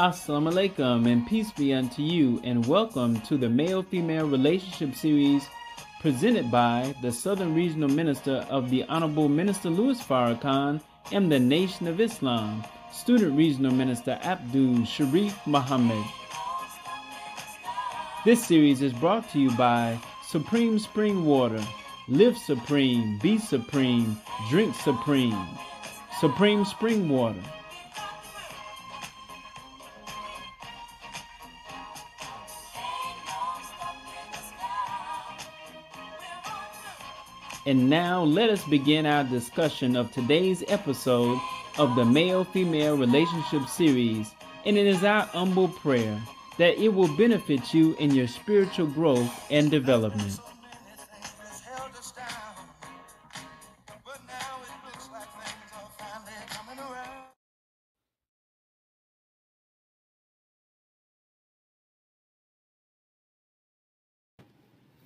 Assalamu alaikum and peace be unto you, and welcome to the male female relationship series presented by the Southern Regional Minister of the Honorable Minister Louis Farrakhan and the Nation of Islam, Student Regional Minister Abdul Sharif Muhammad. This series is brought to you by Supreme Spring Water. Live supreme, be supreme, drink supreme. Supreme Spring Water. And now let us begin our discussion of today's episode of the Male Female Relationship Series. And it is our humble prayer that it will benefit you in your spiritual growth and development.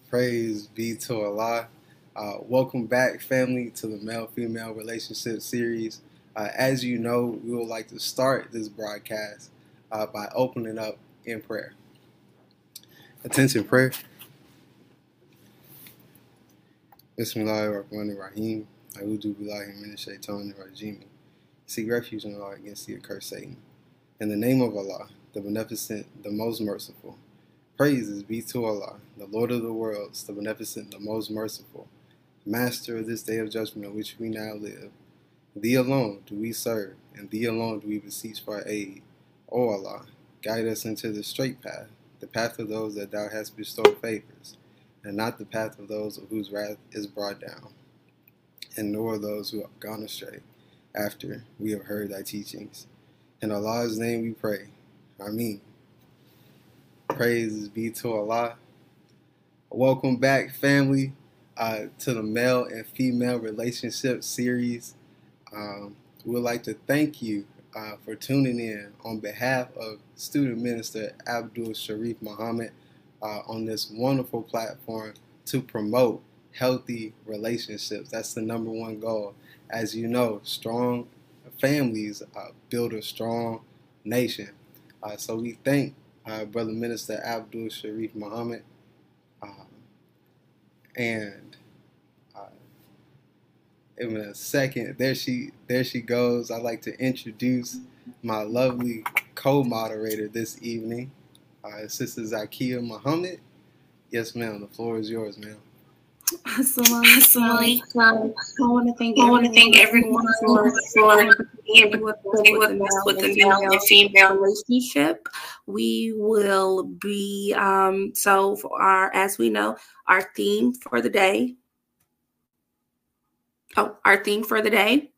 Praise be to Allah. Uh, welcome back, family, to the male female relationship series. Uh, as you know, we would like to start this broadcast uh, by opening up in prayer. Attention, prayer. Bismillahirrahmanirrahim. A'udhu billahi min rajim. Seek refuge in Allah against the accursed Satan. In the name of Allah, the beneficent, the most merciful. Praises be to Allah, the Lord of the worlds, the beneficent, the most merciful. Master of this day of judgment in which we now live. Thee alone do we serve, and Thee alone do we beseech for aid. O Allah, guide us into the straight path, the path of those that Thou hast bestowed favors, and not the path of those whose wrath is brought down, and nor those who have gone astray after we have heard Thy teachings. In Allah's name we pray. Ameen. Praises be to Allah. Welcome back, family uh, to the male and female relationship series. Um, we would like to thank you uh, for tuning in on behalf of Student Minister Abdul Sharif Muhammad uh, on this wonderful platform to promote healthy relationships. That's the number one goal. As you know, strong families uh, build a strong nation. Uh, so we thank uh, Brother Minister Abdul Sharif Muhammad and uh, in a second, there she there she goes. I'd like to introduce my lovely co-moderator this evening, uh, Sister Zakia Muhammad. Yes, ma'am. The floor is yours, ma'am. Assalamu I want to thank I want to thank everyone for for being with us with the male and female relationship. We will be um so for our as we know our theme for the day. Oh, our theme for the day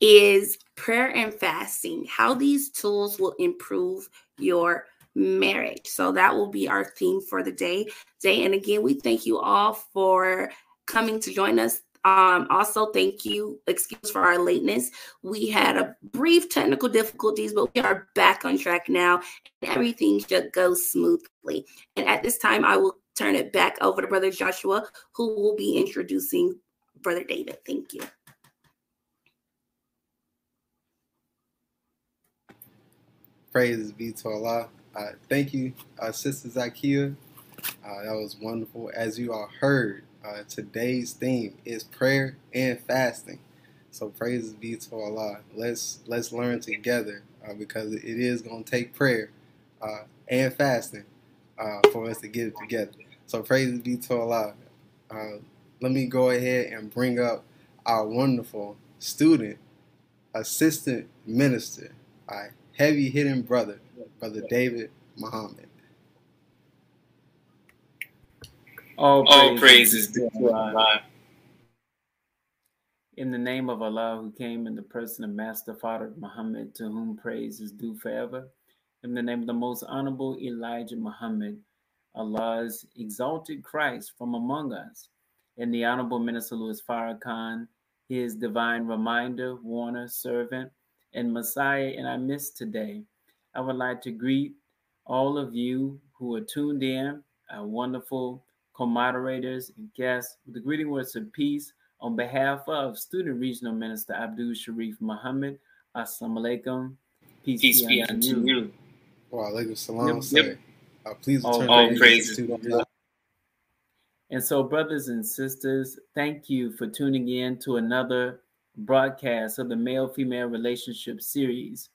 is prayer and fasting. How these tools will improve your marriage. So that will be our theme for the day. Day and again, we thank you all for coming to join us. Um, also, thank you. Excuse for our lateness. We had a brief technical difficulties, but we are back on track now. And everything should go smoothly. And at this time, I will turn it back over to Brother Joshua, who will be introducing Brother David. Thank you. Praise be to Allah. Uh, thank you, uh, Sister Zakia. Uh, that was wonderful. As you all heard, uh, today's theme is prayer and fasting. So praises be to Allah. Let's let's learn together uh, because it is going to take prayer uh, and fasting for us to get it together. So praises be to Allah. let me go ahead and bring up our wonderful student, assistant minister, our heavy hitting brother, Brother David Muhammad. All, All praises due to Allah. In the name of Allah, who came in the person of Master Father Muhammad, to whom praise is due forever. In the name of the most honorable Elijah Muhammad, Allah's exalted Christ from among us. In the honorable Minister Louis Farrakhan, his divine reminder, warner, servant, and Messiah in our midst today. I would like to greet all of you who are tuned in, our wonderful co-moderators and guests, with the greeting words of peace on behalf of Student Regional Minister Abdul Sharif Muhammad. Assalamu alaikum. Peace, peace be, unto you. you. Wa alaikum salam, Yep, sir. yep. Uh, please All return all praises praises to Allah. And so, brothers and sisters, thank you for tuning in to another broadcast of the male female relationship series.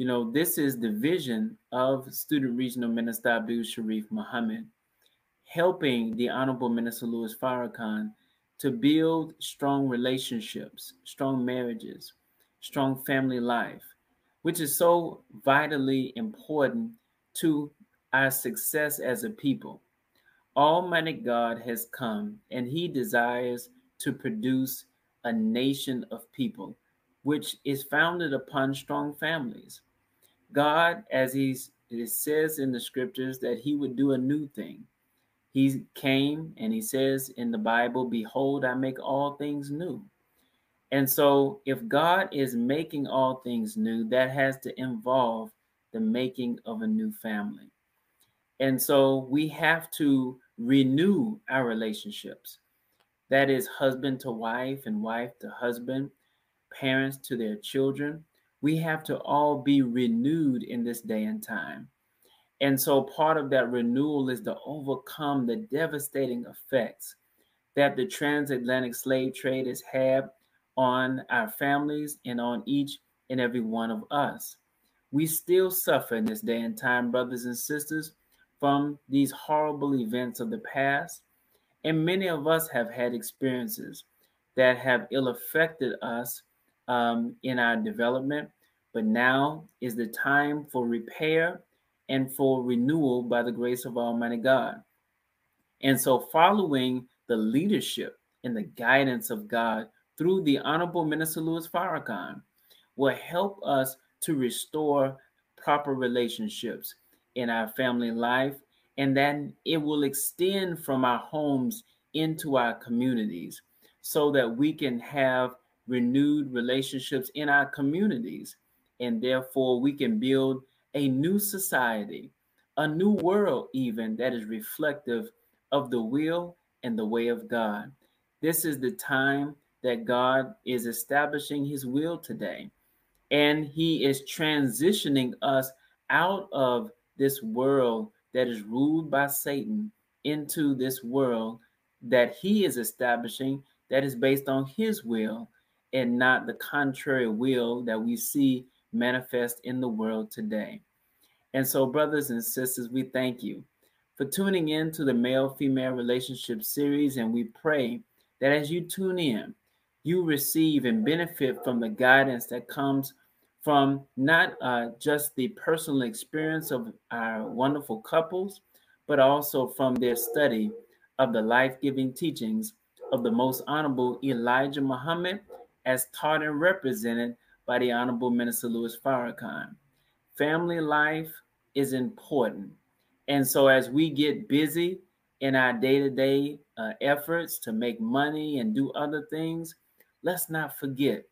You know, this is the vision of Student Regional Minister Abdul Sharif Muhammad, helping the Honorable Minister Louis Farrakhan to build strong relationships, strong marriages, strong family life, which is so vitally important to our success as a people. Almighty God has come and he desires to produce a nation of people which is founded upon strong families. God, as he it says in the scriptures, that he would do a new thing. He came and he says in the Bible, Behold, I make all things new. And so, if God is making all things new, that has to involve the making of a new family. And so, we have to renew our relationships. That is, husband to wife and wife to husband, parents to their children. We have to all be renewed in this day and time. And so, part of that renewal is to overcome the devastating effects that the transatlantic slave trade has had on our families and on each and every one of us. We still suffer in this day and time, brothers and sisters, from these horrible events of the past. And many of us have had experiences that have ill affected us um, in our development. But now is the time for repair and for renewal by the grace of Almighty God. And so, following the leadership and the guidance of God through the Honorable Minister Louis Farrakhan will help us to restore proper relationships in our family life, and then it will extend from our homes into our communities so that we can have renewed relationships in our communities, and therefore we can build a new society, a new world, even that is reflective of the will and the way of God. This is the time that God is establishing his will today. And he is transitioning us out of this world that is ruled by Satan into this world that he is establishing that is based on his will and not the contrary will that we see manifest in the world today. And so, brothers and sisters, we thank you for tuning in to the male female relationship series. And we pray that as you tune in, you receive and benefit from the guidance that comes from not uh, just the personal experience of our wonderful couples, but also from their study of the life giving teachings of the most honorable Elijah Muhammad, as taught and represented by the Honorable Minister Louis Farrakhan. Family life is important. And so, as we get busy in our day to day efforts to make money and do other things, let's not forget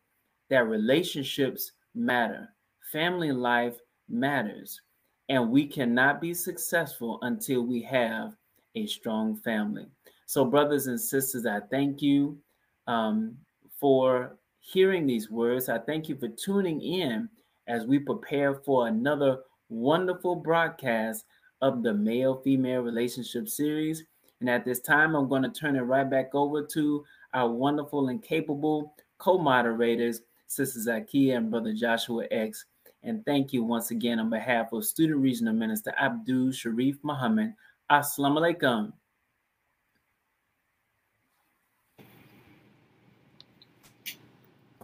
that relationships matter, family life matters, and we cannot be successful until we have a strong family. So, brothers and sisters, I thank you um, for hearing these words. I thank you for tuning in as we prepare for another wonderful broadcast of the male female relationship series. And at this time, I'm going to turn it right back over to our wonderful and capable co moderators, Sister Zakia and Brother Joshua X. And thank you once again on behalf of Student Regional Minister Abdul Sharif Muhammad. Assalamu alaikum.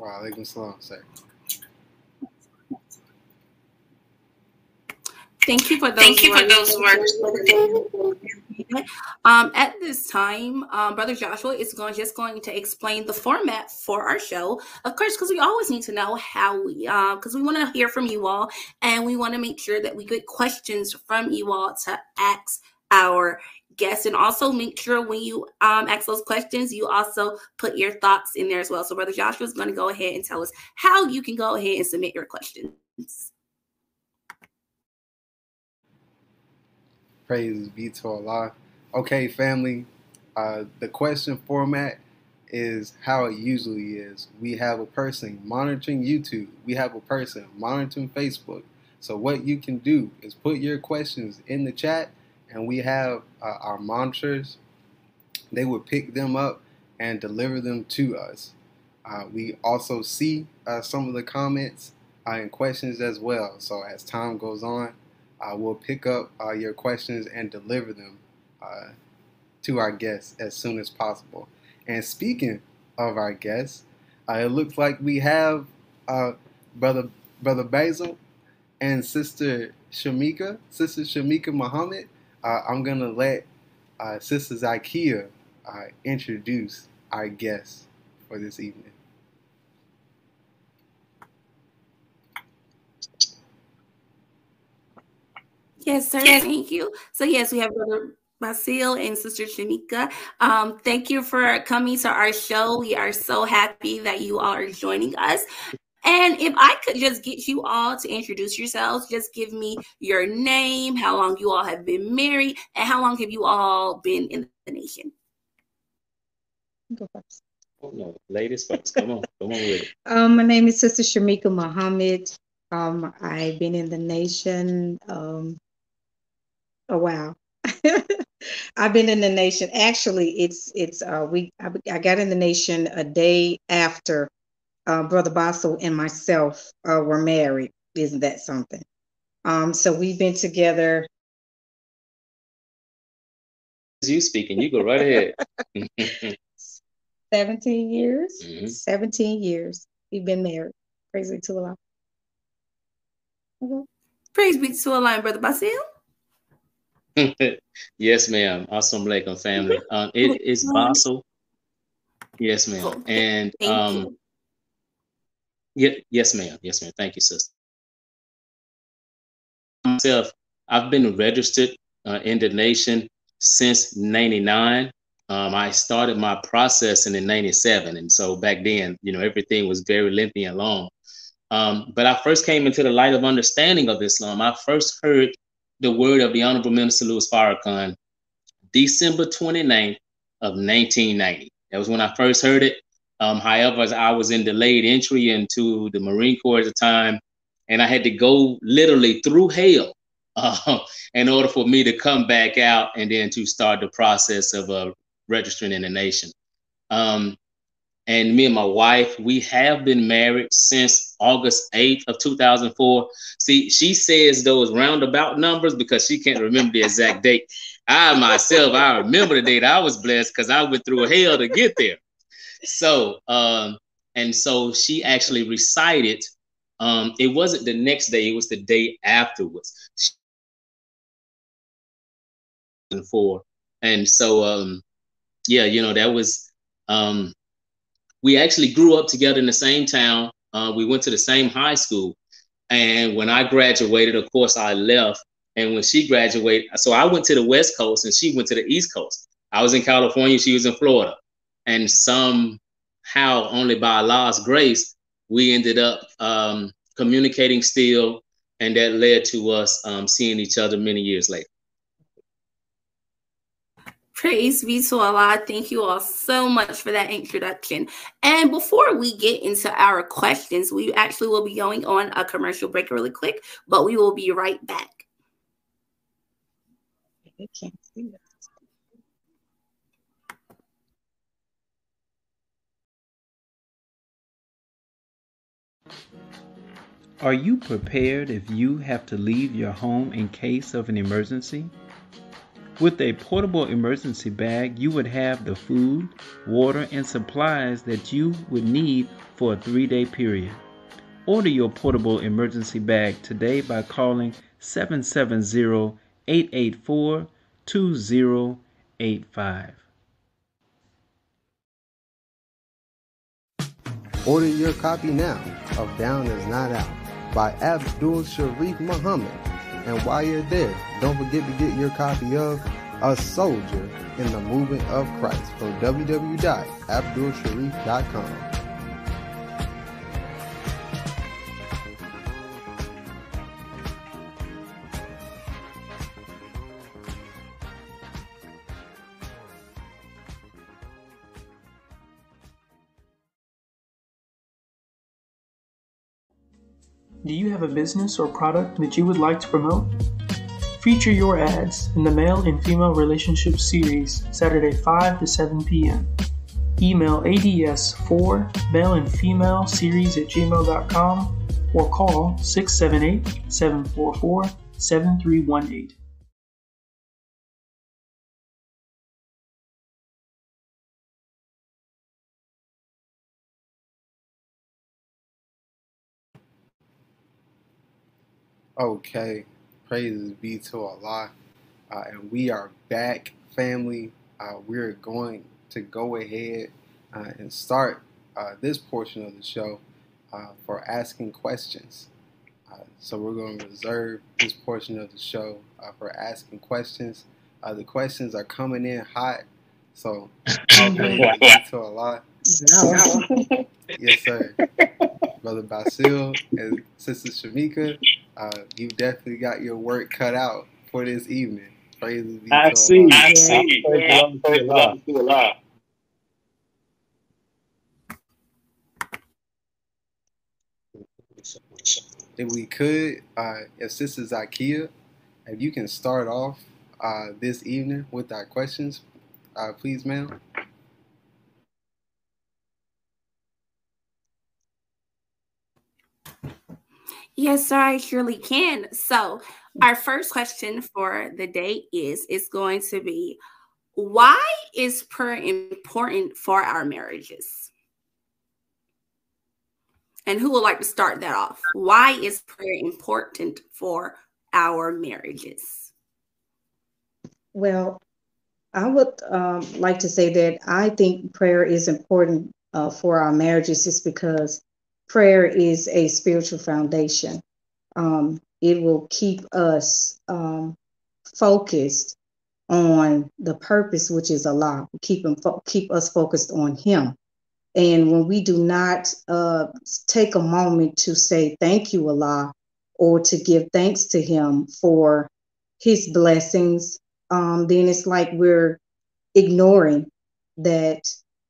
Wa alaikum salam, sir. Thank you for those Thank you for words. those words. Um, at this time, um, Brother Joshua is going just going to explain the format for our show. Of course, because we always need to know how we, because we want to hear from you all, and we want to make sure that we get questions from you all to ask our guests, and also make sure when you um, ask those questions, you also put your thoughts in there as well. So, Brother Joshua is going to go ahead and tell us how you can go ahead and submit your questions. Praise be to Allah. Okay, family. Uh, the question format is how it usually is. We have a person monitoring YouTube. We have a person monitoring Facebook. So what you can do is put your questions in the chat, and we have uh, our monitors. They will pick them up and deliver them to us. Uh, we also see uh, some of the comments uh, and questions as well. So as time goes on, uh, we'll pick up uh, your questions and deliver them to our guests as soon as possible. And speaking of our guests, it looks like we have brother brother Basil and Sister Shamika, Sister Shamika Muhammad. I'm gonna let Sister Zakia introduce our guests for this evening. Yes, sir. Yes. Thank you. So yes, we have Brother Basil and Sister Shamika. Um, thank you for coming to our show. We are so happy that you all are joining us. And if I could just get you all to introduce yourselves, just give me your name, how long you all have been married, and how long have you all been in the nation? Go first. Oh, no, ladies first. Come on, come on with it. Um, my name is Sister Shamika Muhammad. Um, I've been in the nation um, a while. I've been in the nation. Actually, it's it's uh, we I, I got in the nation a day after uh, Brother Basil and myself uh, were married. Isn't that something? Um, so we've been together. You speaking? You go right ahead. 17 years. Mm-hmm. 17 years. We've been married. Praise be to Allah. Okay. Praise be to Allah, Brother Basil. yes, ma'am. Awesome Lakem family. Um, it is Basil. Yes, ma'am. And um, yeah, yes, ma'am. Yes, ma'am. Thank you, sister. Myself, I've been registered uh, in the nation since '99. Um, I started my process in '97, and so back then, you know, everything was very lengthy and long. Um, but I first came into the light of understanding of Islam. I first heard the word of the Honorable Minister Louis Farrakhan December 29th of 1990. That was when I first heard it. Um, however, I was in delayed entry into the Marine Corps at the time, and I had to go literally through hell uh, in order for me to come back out and then to start the process of uh, registering in the nation. Um, and me and my wife, we have been married since August 8th of 2004. See, she says those roundabout numbers because she can't remember the exact date. I myself, I remember the date I was blessed because I went through hell to get there. So, um, and so she actually recited. Um, it wasn't the next day; it was the day afterwards. And For and so, um, yeah, you know that was um, we actually grew up together in the same town. Uh, we went to the same high school. And when I graduated, of course, I left. And when she graduated, so I went to the West Coast and she went to the East Coast. I was in California, she was in Florida. And somehow, only by Allah's grace, we ended up um, communicating still. And that led to us um, seeing each other many years later. Praise be to Allah. Thank you all so much for that introduction. And before we get into our questions, we actually will be going on a commercial break really quick, but we will be right back. I can't see that. Are you prepared if you have to leave your home in case of an emergency? With a portable emergency bag, you would have the food, water, and supplies that you would need for a three day period. Order your portable emergency bag today by calling 770 884 2085. Order your copy now of Down is Not Out by Abdul Sharif Muhammad and while you're there, don't forget to get your copy of A Soldier in the Movement of Christ from www.abdulsharif.com. Do you have a business or product that you would like to promote? Feature your ads in the Male and Female Relationship Series, Saturday 5 to 7 p.m. Email ads4 male and female series at gmail.com or call 678 744 7318. Okay, praises be to Allah. Uh, and we are back, family. Uh, we're going to go ahead uh, and start uh, this portion of the show uh, for asking questions. Uh, so we're going to reserve this portion of the show for asking questions. the questions are coming in hot, so all praise to Allah. yes, sir. Brother Basil and Sister Shamika, uh, you definitely got your work cut out for this evening. Praise be I to see. Allah. I see. Yeah. If we could, uh, if Sister Zakia, if you can start off uh, this evening with our questions, uh, please, ma'am. Yes, sir, I surely can. So, our first question for the day is is going to be why is prayer important for our marriages? And who would like to start that off? Why is prayer important for our marriages? Well, I would um, like to say that I think prayer is important uh, for our marriages just because prayer is a spiritual foundation. Um, it will keep us um, focused on the purpose, which is Allah. Keep him fo- keep us focused on Him. And when we do not uh, take a moment to say thank you, Allah, or to give thanks to Him for His blessings, um, then it's like we're ignoring that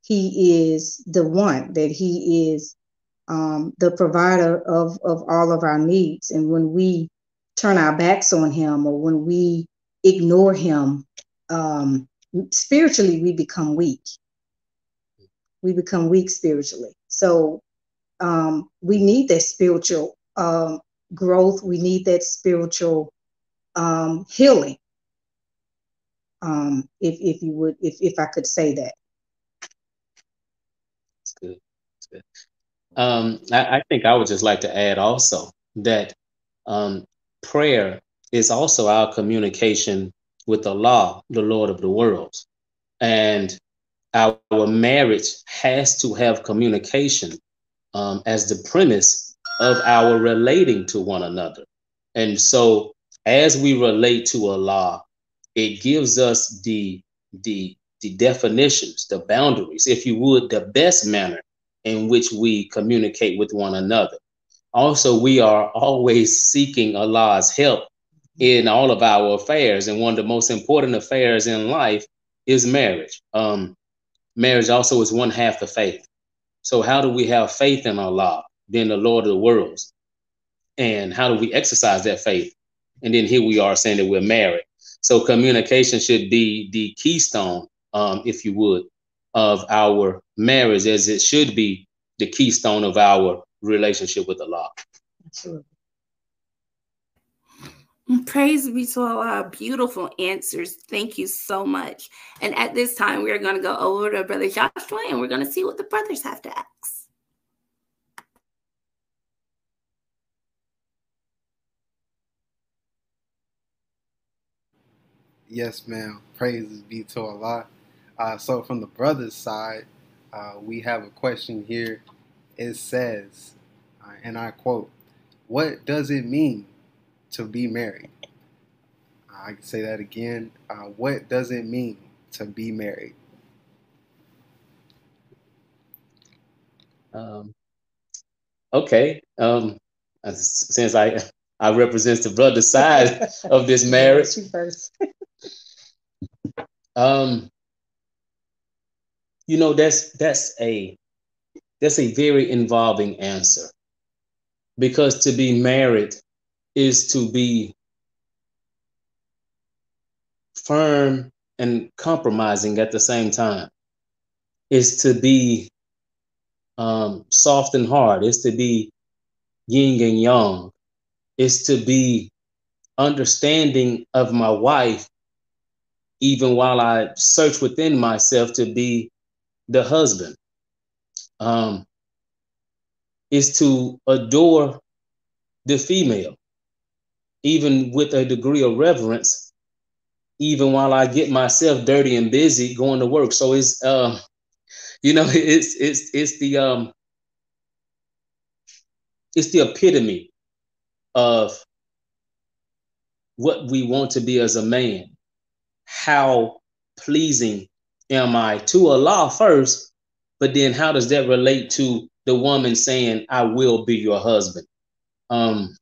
He is the one, that He is um, the provider of, of all of our needs. And when we turn our backs on him or when we ignore him, um, spiritually, we become weak. We become weak spiritually. So um, we need that spiritual um, growth. We need that spiritual um, healing. Um, if if you would, if if I could say that. That's good. That's good. Um, I, I, think I would just like to add also that um, prayer is also our communication with Allah, the Lord of the worlds. And our, our marriage has to have communication um, as the premise of our relating to one another. And so as we relate to Allah, it gives us the, the, the definitions, the boundaries, if you would, the best manner in which we communicate with one another. Also, we are always seeking Allah's help in all of our affairs. And one of the most important affairs in life is marriage. Um, marriage also is one half the faith. So, how do we have faith in Allah, being the Lord of the worlds? And how do we exercise that faith? And then here we are saying that we're married. So, communication should be the keystone, um, if you would, of our marriage as it should be the keystone of our relationship with Allah. Absolutely. Praise be to Allah. Beautiful answers. Thank you so much. And at this time, we are going to go over to Brother Joshua and we're going to see what the brothers have to ask. Yes, ma'am. Praises be to Allah. Uh, so from the brother's side, uh, we have a question here. It says, uh, and I quote, "What does it mean to be married?" I can say that again. Uh, what does it mean to be married? Um, okay. Um, since I I represent the brother side of this marriage. um, you know that's that's a that's a very involving answer because to be married is to be firm and compromising at the same time. Is to be um, soft and hard. Is to be yin and yang. Is to be understanding of my wife, even while I search within myself to be the husband. Um, is to adore the female, even with a degree of reverence, even while I get myself dirty and busy going to work. So it's uh, you know, it's it's it's the um it's the epitome of what we want to be as a man. How pleasing am I to Allah first, but then how does that relate to the woman saying, I will be your husband? Um,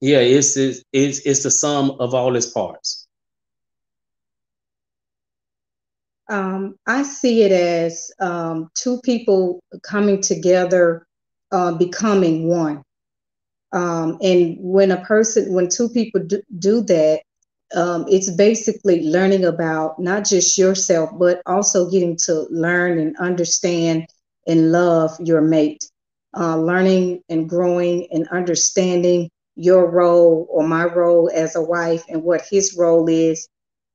yeah, it's, it's, it's the sum of all its parts. Um, I see it as um, two people coming together, uh, becoming one. Um, and when a person, when two people do, do that, um, it's basically learning about not just yourself, but also getting to learn and understand and love your mate. Uh, learning and growing and understanding your role or my role as a wife and what his role is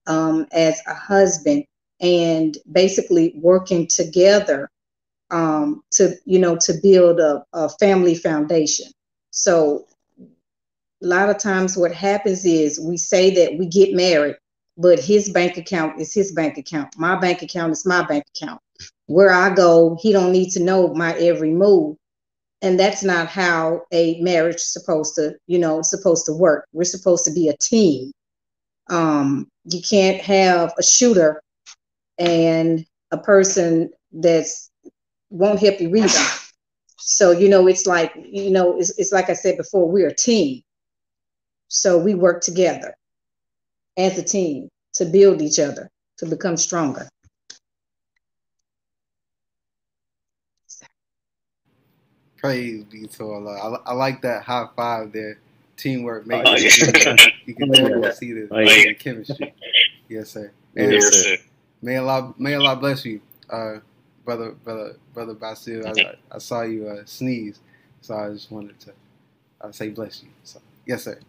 um, as a husband, and basically working together um, to you know to build a, a family foundation. So a lot of times what happens is we say that we get married, but his bank account is his bank account. My bank account is my bank account. Where I go, he don't need to know my every move. And that's not how a marriage is supposed to, you know, supposed to work. We're supposed to be a team. Um, you can't have a shooter and a person that's won't help you rebound. So, you know, it's like, you know, it's, it's like I said before, we're a team. So we work together as a team to build each other, to become stronger. Praise be to Allah. I, I like that high five there. Teamwork makes oh, yeah. You can totally see the, oh, yeah. the chemistry. Yes, sir. And yes, sir. May Allah, may Allah bless you, uh, brother, brother, brother Basil. I, I saw you uh, sneeze, so I just wanted to uh, say bless you. So, yes, sir.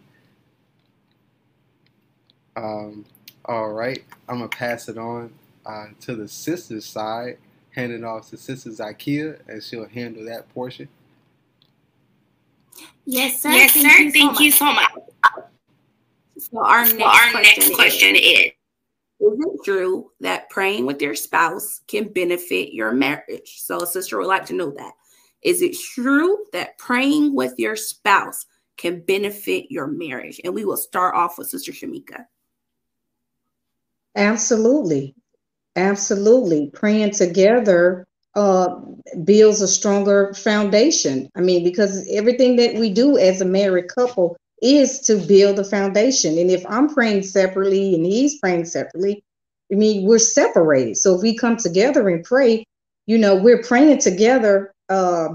Um, all right, I'm gonna pass it on uh, to the sister's side, hand it off to Sister Zakia, and she'll handle that portion. Yes, sir. Yes, Thank sir. You Thank so you so much. So our next, so our question, next question is, is: Is it true that praying with your spouse can benefit your marriage? So, a sister would like to know that. Is it true that praying with your spouse can benefit your marriage? And we will start off with Sister Shamika. Absolutely. Absolutely. Praying together uh, builds a stronger foundation. I mean, because everything that we do as a married couple is to build a foundation. And if I'm praying separately and he's praying separately, I mean, we're separated. So if we come together and pray, you know, we're praying together, uh,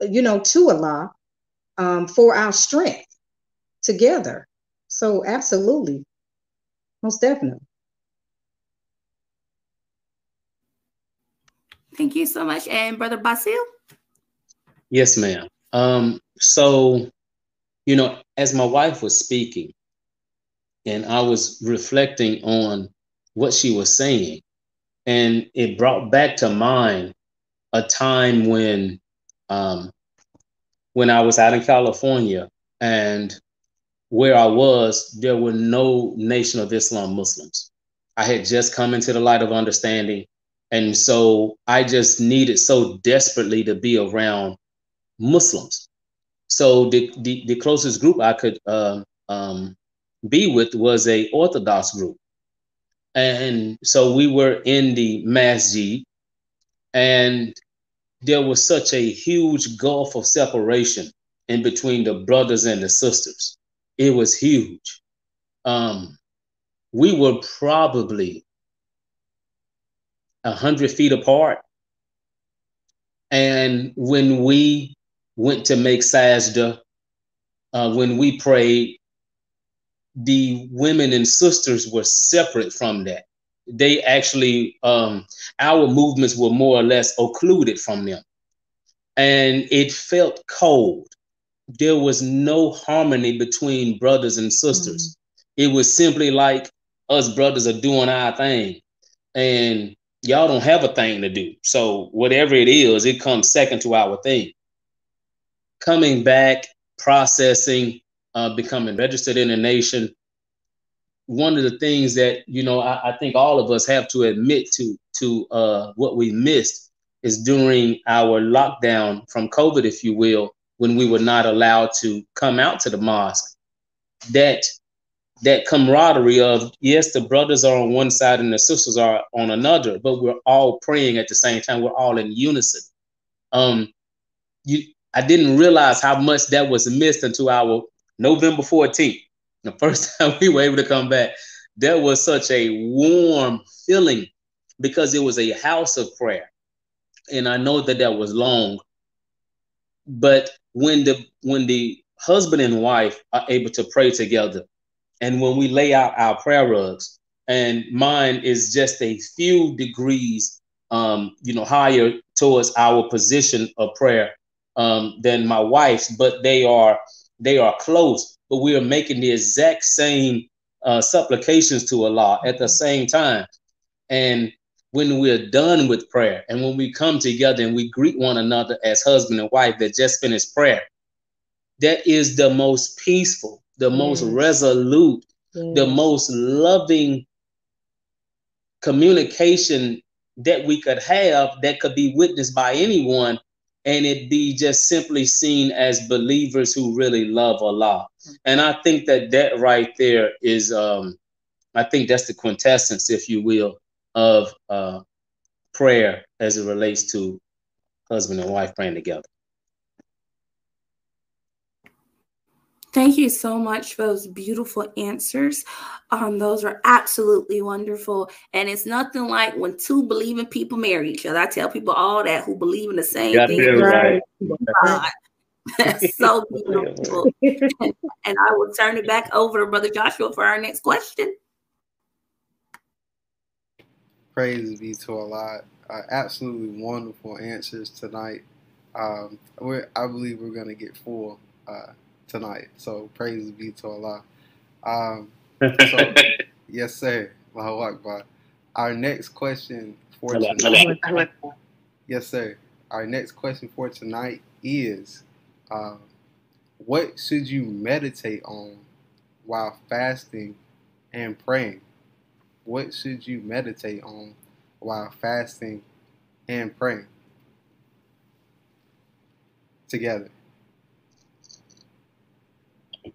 you know, to Allah um, for our strength together. So absolutely. Most definitely. Thank you so much. And Brother Basil? Yes, ma'am. Um, so, you know, as my wife was speaking, and I was reflecting on what she was saying, and it brought back to mind a time when um, when I was out in California and where I was, there were no Nation of Islam Muslims. I had just come into the light of understanding. And so I just needed so desperately to be around Muslims. So the, the, the closest group I could uh, um, be with was a Orthodox group. And so we were in the masjid and there was such a huge gulf of separation in between the brothers and the sisters it was huge. Um, we were probably a hundred feet apart. And when we went to make sajda, uh, when we prayed, the women and sisters were separate from that. They actually, um, our movements were more or less occluded from them. And it felt cold. There was no harmony between brothers and sisters. Mm. It was simply like us brothers are doing our thing. And y'all don't have a thing to do. So whatever it is, it comes second to our thing. Coming back, processing, uh, becoming registered in a nation. One of the things that you know I, I think all of us have to admit to to uh, what we missed is during our lockdown from COVID, if you will, when we were not allowed to come out to the mosque. That that camaraderie of yes, the brothers are on one side and the sisters are on another, but we're all praying at the same time. We're all in unison. Um, you, I didn't realize how much that was missed until our November 14th, the first time we were able to come back. There was such a warm feeling because it was a house of prayer, and I know that that was long. But when the when the husband and wife are able to pray together and when we lay out our prayer rugs, and mine is just a few degrees, um, you know, higher towards our position of prayer um, than my wife's, but they are they are close. But we are making the exact same uh, supplications to Allah at the same time. And when we're done with prayer, and when we come together and we greet one another as husband and wife that just finished prayer, that is the most peaceful, the most resolute, the most loving communication that we could have that could be witnessed by anyone and it be just simply seen as believers who really love Allah. And I think that that right there is, um, I think that's the quintessence, if you will, of uh, prayer as it relates to husband and wife praying together. Thank you so much for those beautiful answers. Um, those are absolutely wonderful. And it's nothing like when two believing people marry each other. I tell people all that who believe in the same thing. Right. That's so beautiful. and I will turn it back over to Brother Joshua for our next question. Praise be to Allah. Uh, absolutely wonderful answers tonight. Um, I believe we're going to get full uh, tonight. So praise be to Allah. Um, so, yes, sir. Allahu Akbar. Our next question for tonight. Yes, sir. Our next question for tonight is uh, what should you meditate on while fasting and praying? What should you meditate on while fasting and praying? Together.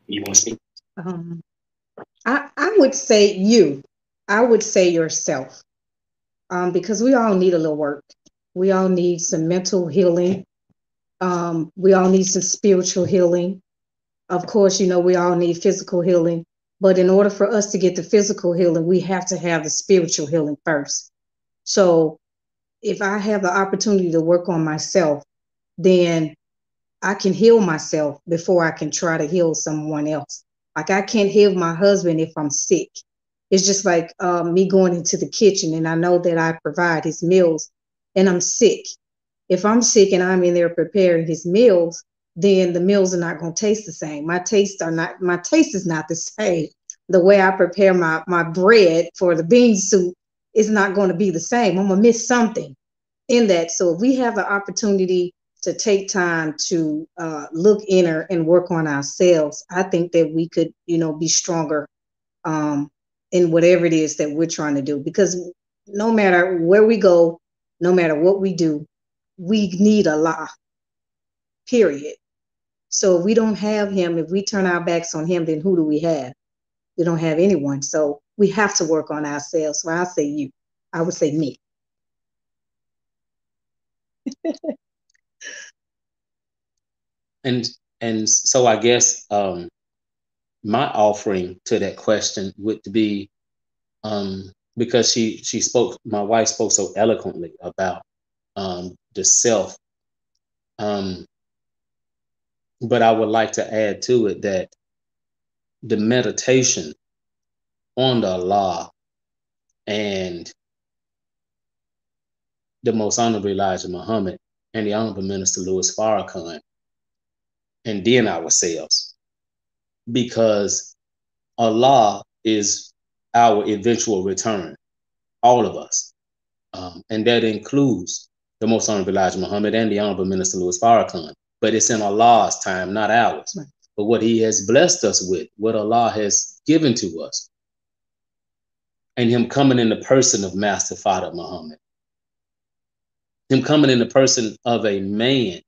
You want to speak? Um, I, I would say you. I would say yourself. Um, because we all need a little work. We all need some mental healing. Um, we all need some spiritual healing. Of course, you know, we all need physical healing. But in order for us to get the physical healing, we have to have the spiritual healing first. So if I have the opportunity to work on myself, then I can heal myself before I can try to heal someone else. Like I can't heal my husband if I'm sick. It's just like uh, me going into the kitchen and I know that I provide his meals and I'm sick. If I'm sick and I'm in there preparing his meals, then the meals are not going to taste the same. My taste are not my taste is not the same. The way I prepare my my bread for the bean soup is not going to be the same. I'm gonna miss something in that. So if we have the opportunity to take time to uh, look inner and work on ourselves, I think that we could, you know, be stronger um, in whatever it is that we're trying to do. Because no matter where we go, no matter what we do, we need a Allah. Period. So if we don't have Him, if we turn our backs on Him, then who do we have? We don't have anyone. So we have to work on ourselves. So I say you. I would say me. and and so I guess um, my offering to that question would be um, because she she spoke my wife spoke so eloquently about um, the self. Um, but I would like to add to it that the meditation on the law and the most honorable Elijah Muhammad and the honorable minister Louis Farrakhan, and then ourselves, because Allah is our eventual return, all of us, um, and that includes the most honorable Elijah Muhammad and the honorable minister Louis Farrakhan. But it's in Allah's time, not ours. Right. But what He has blessed us with, what Allah has given to us, and Him coming in the person of Master Father Muhammad, Him coming in the person of a man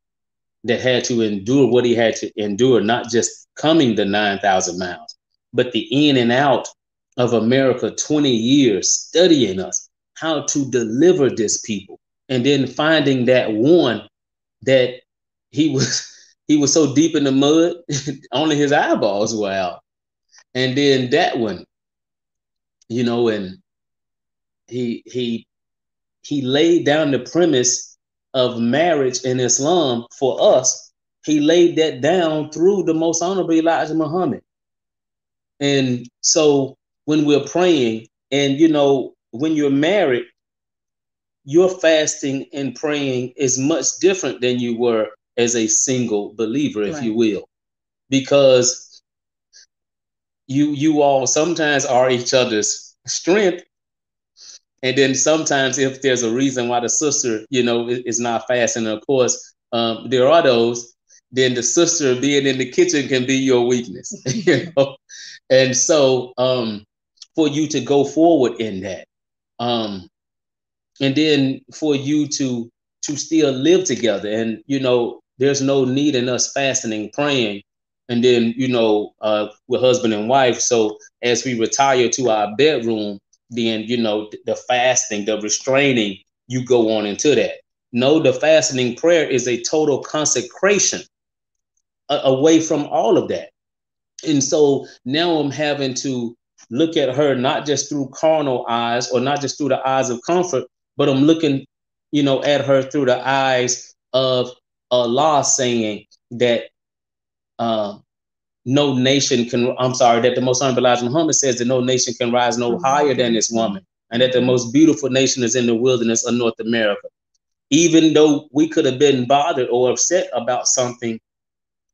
that had to endure what He had to endure, not just coming the 9,000 miles, but the in and out of America 20 years studying us, how to deliver this people and then finding that one that he was he was so deep in the mud, only his eyeballs were out. And then that one, you know, and he he he laid down the premise of marriage in Islam for us. He laid that down through the most honorable Elijah Muhammad. And so when we're praying, and you know, when you're married, your fasting and praying is much different than you were as a single believer, if right. you will, because you you all sometimes are each other's strength, and then sometimes if there's a reason why the sister, you know, is not fasting, of course, um, there are those. Then the sister being in the kitchen can be your weakness, you know, and so um, for you to go forward in that. Um, and then for you to to still live together and you know there's no need in us fasting praying. And then you know uh with husband and wife. So as we retire to our bedroom then you know the fasting the restraining you go on into that. No the fasting prayer is a total consecration uh, away from all of that. And so now i'm having to look at her not just through carnal eyes or not just through the eyes of comfort but I'm looking, you know, at her through the eyes of Allah saying that uh, no nation can, I'm sorry, that the most honorable Elijah Muhammad says that no nation can rise no higher than this woman, and that the most beautiful nation is in the wilderness of North America. Even though we could have been bothered or upset about something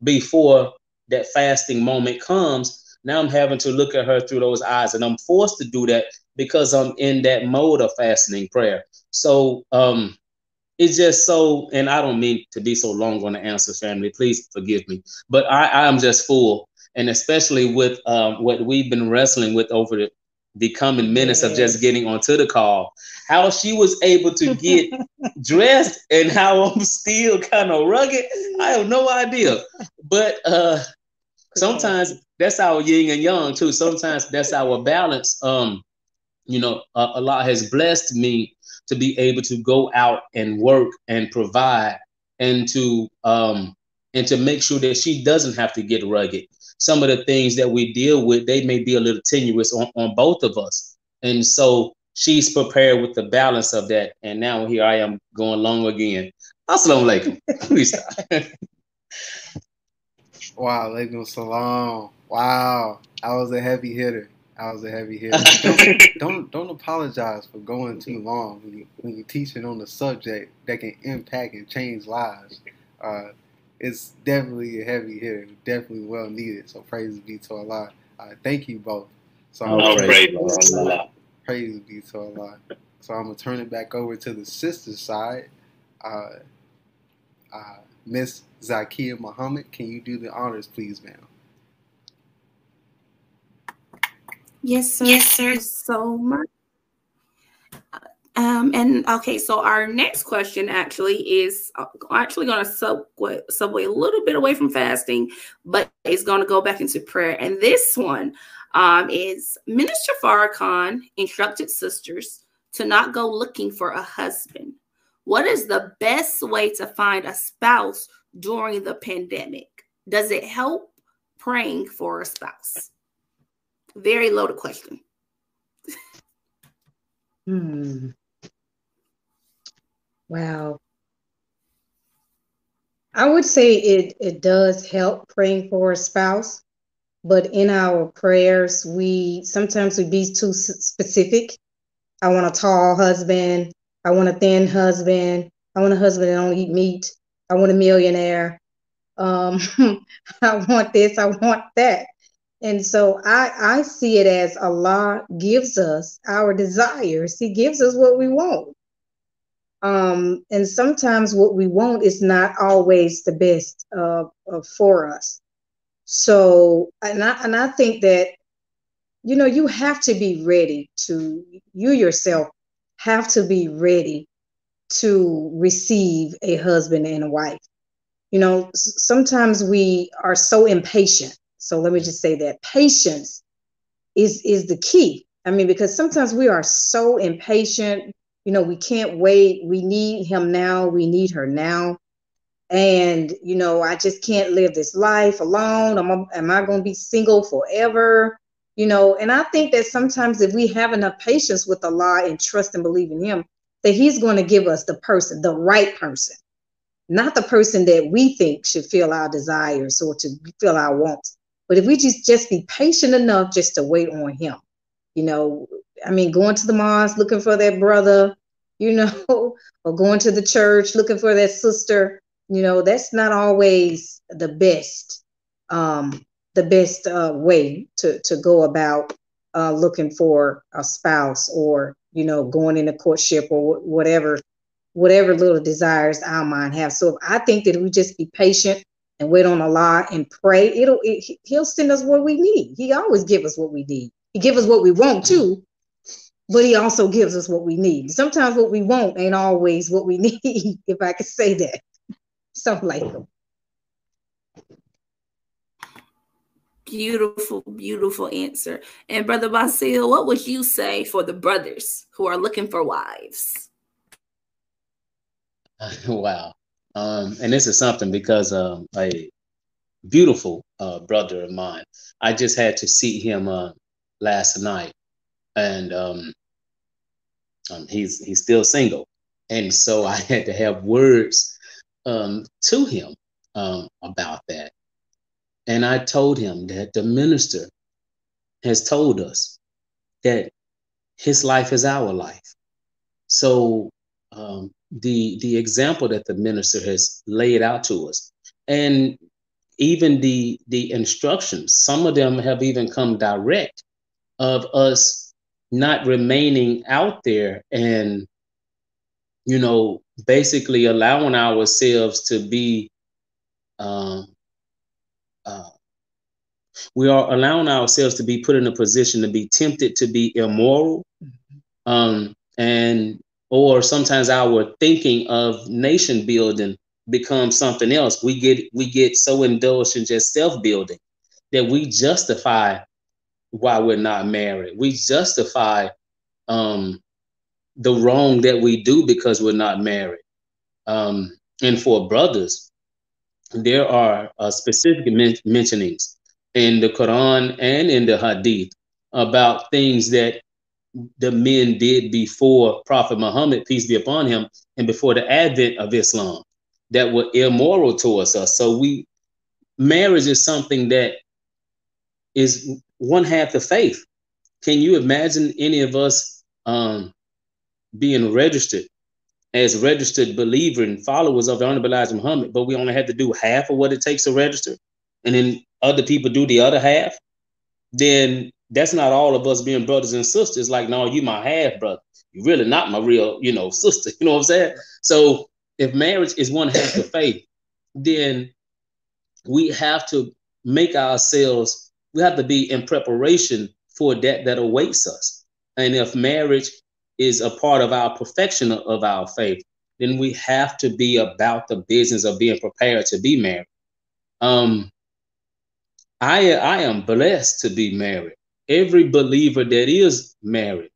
before that fasting moment comes, now I'm having to look at her through those eyes, and I'm forced to do that because I'm in that mode of fasting prayer. So um, it's just so, and I don't mean to be so long on the answer, family. Please forgive me, but I, I'm just full, and especially with um, what we've been wrestling with over the, the coming minutes yes. of just getting onto the call. How she was able to get dressed and how I'm still kind of rugged, I have no idea. But uh, sometimes that's our yin and yang too. Sometimes that's our balance. Um, you know, uh, Allah has blessed me to be able to go out and work and provide and to um and to make sure that she doesn't have to get rugged. Some of the things that we deal with, they may be a little tenuous on, on both of us. And so she's prepared with the balance of that. And now here I am going long again. Assalamu alaikum. Please Wow, alaikum salam. Wow, I was a heavy hitter. I was a heavy hitter. don't, don't, don't apologize for going too long when you when you're teaching on a subject that can impact and change lives. Uh, it's definitely a heavy hitter, definitely well needed. So praise be to Allah. Uh, thank you both. So oh, praise, praise, Allah. praise be to Allah. So I'm gonna turn it back over to the sister side. Uh, uh, Miss Zakia Muhammad, can you do the honors, please, ma'am? Yes, sir. Yes, sir. So much. Um, and okay, so our next question actually is uh, actually going to subway, subway a little bit away from fasting, but it's going to go back into prayer. And this one um, is Minister Farrakhan instructed sisters to not go looking for a husband. What is the best way to find a spouse during the pandemic? Does it help praying for a spouse? Very loaded question. hmm. Wow. I would say it it does help praying for a spouse, but in our prayers, we sometimes we be too specific. I want a tall husband. I want a thin husband. I want a husband that don't eat meat. I want a millionaire. Um, I want this. I want that. And so I, I see it as Allah gives us our desires. He gives us what we want. Um, and sometimes what we want is not always the best for us. So, and I, and I think that, you know, you have to be ready to, you yourself have to be ready to receive a husband and a wife. You know, sometimes we are so impatient so let me just say that patience is is the key. I mean, because sometimes we are so impatient, you know, we can't wait. We need him now, we need her now. And you know, I just can't live this life alone. Am, am I going to be single forever? You know, and I think that sometimes if we have enough patience with Allah and trust and believe in Him, that He's going to give us the person, the right person, not the person that we think should fill our desires or to fill our wants, but if we just just be patient enough just to wait on him, you know, I mean, going to the mosque looking for that brother, you know, or going to the church looking for that sister, you know, that's not always the best, um, the best uh, way to to go about uh, looking for a spouse or you know going in a courtship or whatever whatever little desires our mind have. So I think that we just be patient and wait on Allah and pray, it'll it, he'll send us what we need. He always give us what we need. He give us what we want too, but he also gives us what we need. Sometimes what we want ain't always what we need, if I could say that. Something like that. Beautiful, beautiful answer. And Brother Basil, what would you say for the brothers who are looking for wives? wow. Um, and this is something because um, a beautiful uh, brother of mine, I just had to see him uh, last night, and um, um, he's he's still single, and so I had to have words um, to him um, about that, and I told him that the minister has told us that his life is our life, so the the example that the minister has laid out to us and even the the instructions some of them have even come direct of us not remaining out there and you know basically allowing ourselves to be um, uh, we are allowing ourselves to be put in a position to be tempted to be immoral mm-hmm. um, and or sometimes our thinking of nation building becomes something else. We get we get so indulged in just self building that we justify why we're not married. We justify um, the wrong that we do because we're not married. Um, and for brothers, there are uh, specific men- mentionings in the Quran and in the Hadith about things that the men did before Prophet Muhammad, peace be upon him, and before the advent of Islam that were immoral towards us. So we marriage is something that is one half the faith. Can you imagine any of us um, being registered as registered believer and followers of the Honorable Elijah Muhammad, but we only had to do half of what it takes to register, and then other people do the other half? Then that's not all of us being brothers and sisters. Like, no, you my half brother. You're really not my real, you know, sister. You know what I'm saying? So if marriage is one half of faith, then we have to make ourselves, we have to be in preparation for that that awaits us. And if marriage is a part of our perfection of our faith, then we have to be about the business of being prepared to be married. Um, I I am blessed to be married every believer that is married,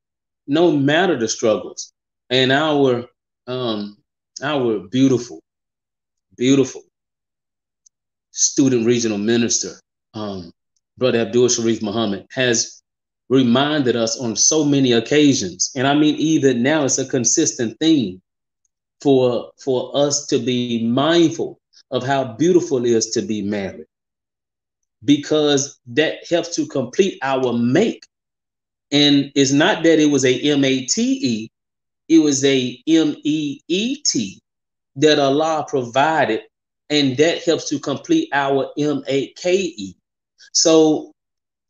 no matter the struggles, and our um, our beautiful, beautiful student regional minister, um, Brother Abdul Sharif Muhammad, has reminded us on so many occasions, and I mean even now it's a consistent theme for for us to be mindful of how beautiful it is to be married because that helps to complete our make. And it's not that it was a M A T E, it was a M E E T that Allah provided, and that helps to complete our M A K E. So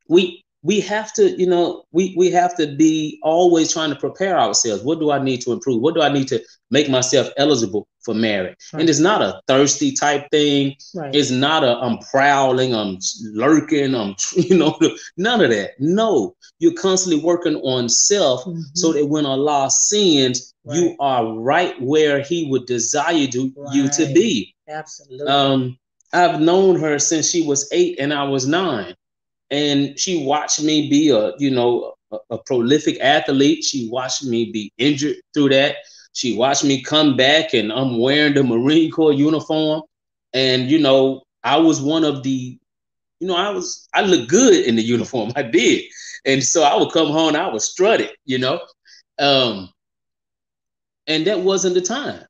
we we have to, you know, we we have to be always trying to prepare ourselves. What do I need to improve? What do I need to make myself eligible for marriage? Right. And it's not a thirsty type thing. Right. It's not a I'm prowling, I'm lurking, I'm you know, none of that. No, you're constantly working on self mm-hmm. so that when Allah sins, right. you are right where He would desire to, you to be. Absolutely. Um, I've known her since she was eight and I was nine and she watched me be a you know a, a, prolific athlete. She watched me be injured through that. She watched me come back and i'm wearing the marine corps uniform. And you know i was one of the you know i was i looked good in the uniform. I did. And so i would come home i was strutted you know? Um and that wasn't the time.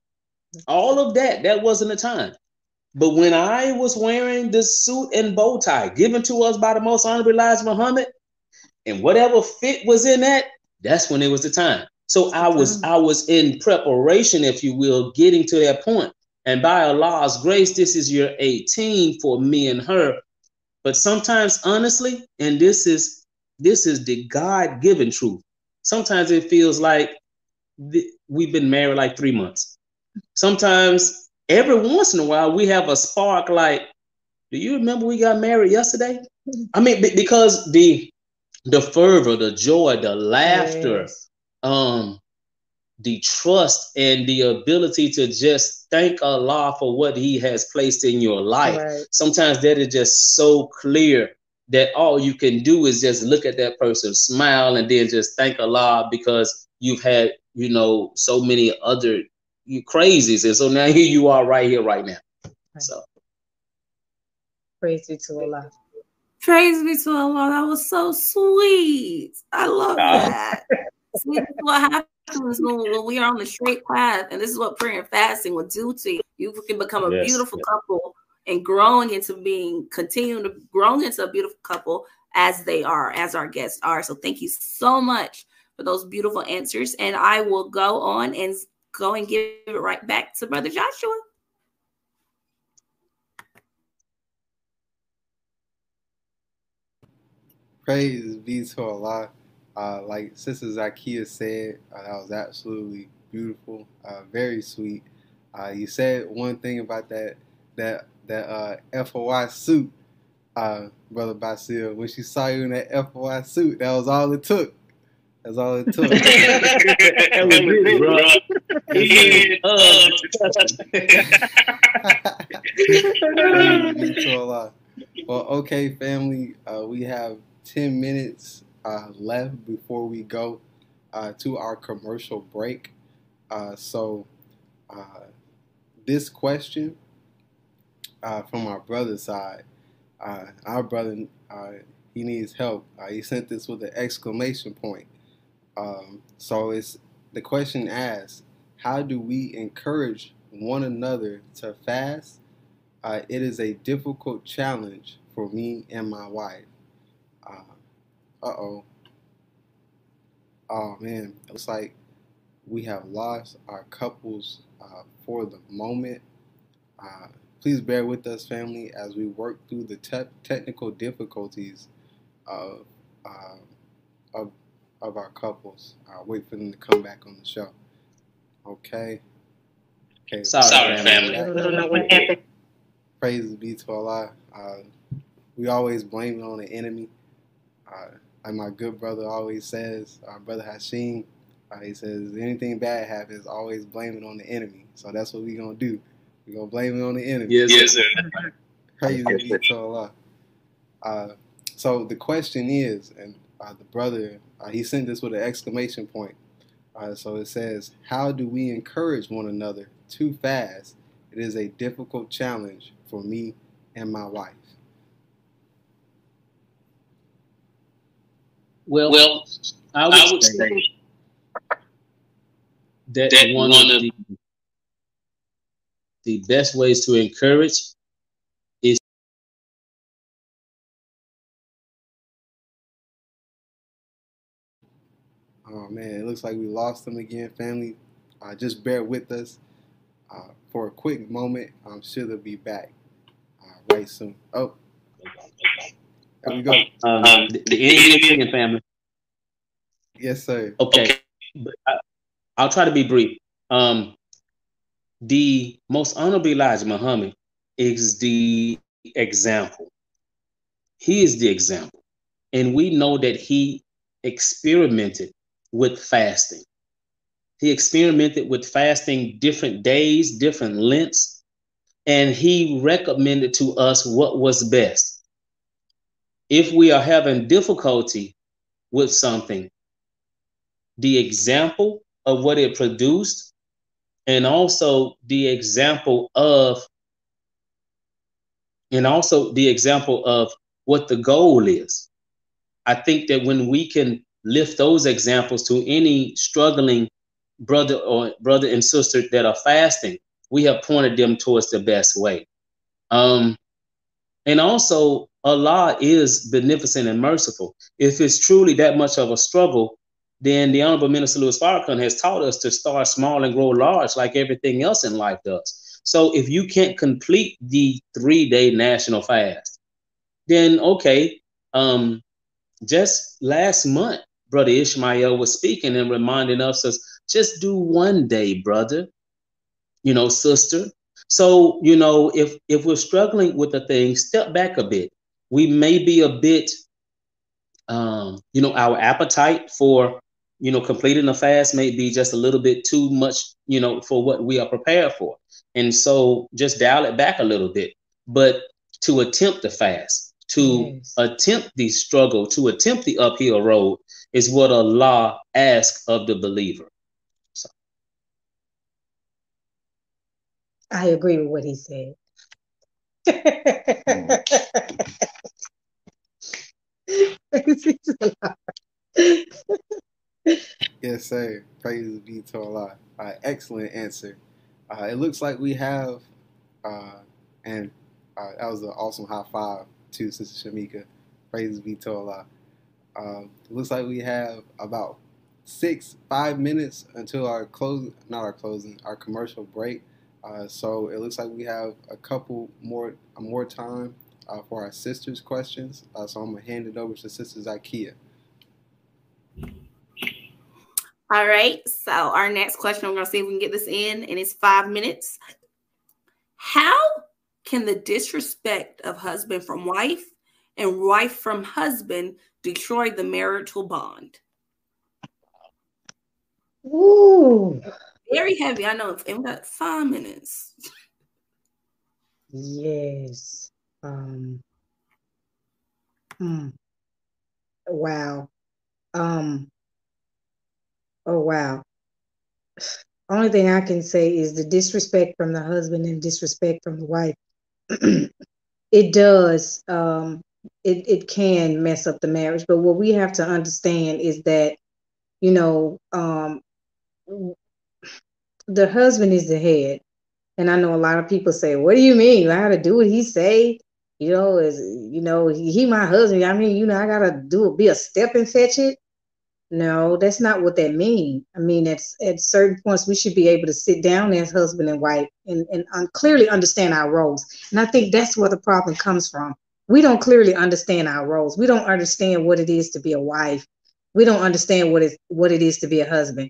All of that that wasn't the time but when I was wearing the suit and bow tie given to us by the most honorable Elijah Muhammad, and whatever fit was in that, that's when it was the time. So I was I was in preparation, if you will, getting to that point. And by Allah's grace, this is year 18 for me and her. But sometimes, honestly, and this is this is the God-given truth. Sometimes it feels like th- we've been married like three months. Sometimes every once in a while we have a spark like do you remember we got married yesterday i mean because the the fervor the joy the laughter yes. um the trust and the ability to just thank allah for what he has placed in your life right. sometimes that is just so clear that all you can do is just look at that person smile and then just thank allah because you've had you know so many other you crazies. And so now here you are right here, right now. So praise be to Allah. Praise be to Allah. That was so sweet. I love that. See, what happens when, when, we are on the straight path, and this is what prayer and fasting will do to you. You can become a yes, beautiful yes. couple and growing into being continuing to grow into a beautiful couple as they are, as our guests are. So thank you so much for those beautiful answers. And I will go on and go and give it right back to Brother Joshua. Praise be to Allah. Uh, like Sister Zakia said, uh, that was absolutely beautiful, uh, very sweet. Uh, you said one thing about that that that uh, FOI suit, uh, Brother Basil. When she saw you in that FOI suit, that was all it took. That's all it took. that was it, bro. well, okay, family. Uh, we have 10 minutes uh, left before we go uh, to our commercial break. Uh, so, uh, this question uh, from our brother's side, our brother, he needs help. he sent this with an exclamation point. Um, so it's the question asks, how do we encourage one another to fast? Uh, it is a difficult challenge for me and my wife. Uh oh. Oh man, it looks like we have lost our couples uh, for the moment. Uh, please bear with us, family, as we work through the te- technical difficulties of, uh, of of our couples. I'll wait for them to come back on the show. Okay. Okay. Sorry, Sorry family. family. Praise be to Allah. Uh, we always blame it on the enemy. Uh, like my good brother always says, our brother Hashim, uh, he says, anything bad happens, always blame it on the enemy. So that's what we're going to do. We're going to blame it on the enemy. Yes, yes sir. Praise be to Allah. Uh, so the question is, and uh, the brother, uh, he sent this with an exclamation point. Uh, so it says, How do we encourage one another too fast? It is a difficult challenge for me and my wife. Well, well I would, I would say, say that, that, one, of the, the best ways to encourage Oh man, it looks like we lost them again, family. Uh, just bear with us uh, for a quick moment. I'm sure they'll be back uh, right soon. Oh, there we go. um, the, the Indian family. Yes, sir. Okay, but I, I'll try to be brief. Um, the most honorable Elijah Muhammad is the example. He is the example. And we know that he experimented with fasting. He experimented with fasting different days, different lengths, and he recommended to us what was best. If we are having difficulty with something, the example of what it produced and also the example of and also the example of what the goal is i think that when we can lift those examples to any struggling brother or brother and sister that are fasting we have pointed them towards the best way um and also allah is beneficent and merciful if it's truly that much of a struggle then the Honorable Minister Louis Farrakhan has taught us to start small and grow large like everything else in life does. So if you can't complete the three day national fast, then okay. Um, just last month, Brother Ishmael was speaking and reminding us, us just do one day, brother, you know, sister. So, you know, if if we're struggling with a thing, step back a bit. We may be a bit um, you know, our appetite for you know, completing a fast may be just a little bit too much, you know, for what we are prepared for. And so just dial it back a little bit. But to attempt the fast, to yes. attempt the struggle, to attempt the uphill road is what Allah asks of the believer. So. I agree with what he said. yes, sir. Praise be to Allah. Uh, excellent answer. Uh, it looks like we have, uh, and uh, that was an awesome high five to Sister Shamika. Praise be to Allah. Um, looks like we have about six, five minutes until our close, not our closing, our commercial break. Uh, so it looks like we have a couple more, more time uh, for our sisters' questions. so I'm gonna hand it over to Sister Zakia. All right. So our next question, we're gonna see if we can get this in, and it's five minutes. How can the disrespect of husband from wife and wife from husband destroy the marital bond? Ooh. Very heavy. I know. And we got five minutes. Yes. Um. Hmm. Wow. Um. Oh wow. Only thing I can say is the disrespect from the husband and disrespect from the wife. it does. Um, it it can mess up the marriage. But what we have to understand is that, you know, um, the husband is the head. And I know a lot of people say, "What do you mean? I got to do what he say." You know, is you know he, he my husband. I mean, you know, I gotta do be a step and fetch it. No, that's not what that means. I mean, at, at certain points, we should be able to sit down as husband and wife and, and un- clearly understand our roles. And I think that's where the problem comes from. We don't clearly understand our roles. We don't understand what it is to be a wife. We don't understand what it, what it is to be a husband.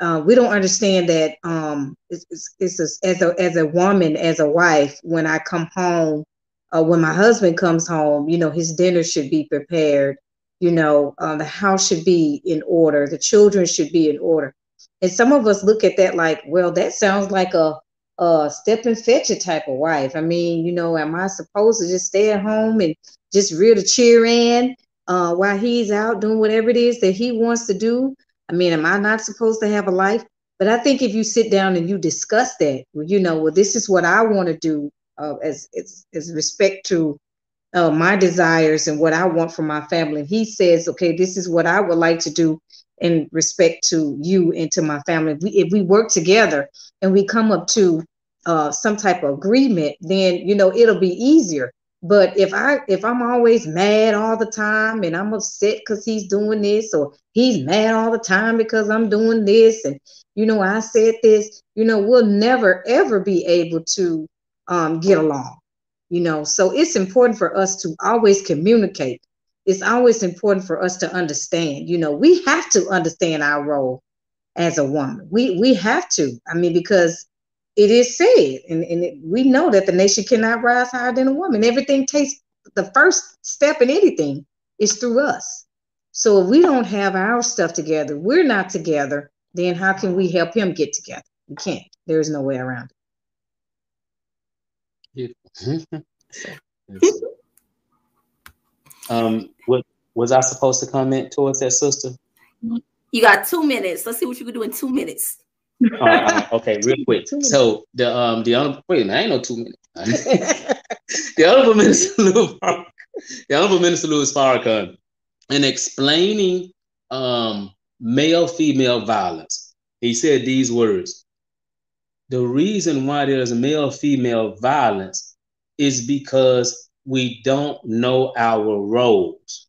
Uh, we don't understand that um, it's, it's, it's a, as, a, as a woman, as a wife, when I come home, uh, when my husband comes home, you know, his dinner should be prepared you know uh, the house should be in order the children should be in order. And some of us look at that like well that sounds like a, a step and fetch type of wife. I mean you know am i supposed to just stay at home and just rear the cheer in uh, while he's out doing whatever it is that he wants to do? I mean am i not supposed to have a life? But i think if you sit down and you discuss that you know well this is what i want to do uh, as, as as respect to uh, my desires and what I want for my family. And he says, okay, this is what I would like to do in respect to you and to my family. If we, if we work together and we come up to uh, some type of agreement, then you know it'll be easier. But if I if I'm always mad all the time and I'm upset because he's doing this, or he's mad all the time because I'm doing this, and you know I said this, you know we'll never ever be able to um, get along. You know, so it's important for us to always communicate. It's always important for us to understand. You know, we have to understand our role as a woman. We we have to. I mean, because it is said, and, and it, we know that the nation cannot rise higher than a woman. Everything takes the first step in anything is through us. So if we don't have our stuff together, we're not together, then how can we help him get together? We can't. There is no way around it. um, what was I supposed to comment towards that sister? You got two minutes. Let's see what you can do in two minutes. Uh, uh, okay, real quick. So the um the honorable wait, I ain't no two minutes. the honorable minister Louis the honorable minister Louis Farrakhan, in explaining um male female violence, he said these words. The reason why there's male female violence is because we don't know our roles.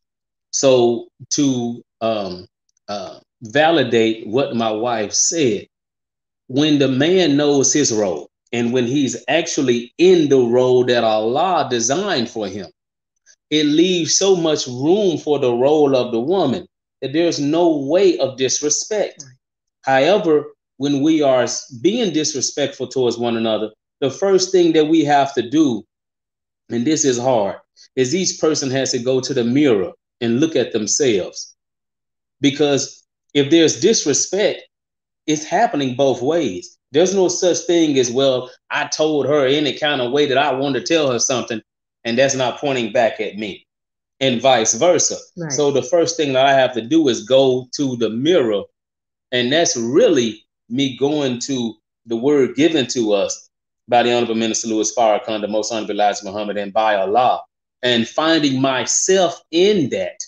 So to um, uh, validate what my wife said, when the man knows his role and when he's actually in the role that Allah designed for him, it leaves so much room for the role of the woman that there's no way of disrespect. However, when we are being disrespectful towards one another, the first thing that we have to do, and this is hard, is each person has to go to the mirror and look at themselves. Because if there's disrespect, it's happening both ways. There's no such thing as, well, I told her any kind of way that I wanted to tell her something, and that's not pointing back at me, and vice versa. Right. So the first thing that I have to do is go to the mirror, and that's really me going to the word given to us by the Honorable Minister Louis Farrakhan, the Most Honorable Elijah Muhammad, and by Allah, and finding myself in that.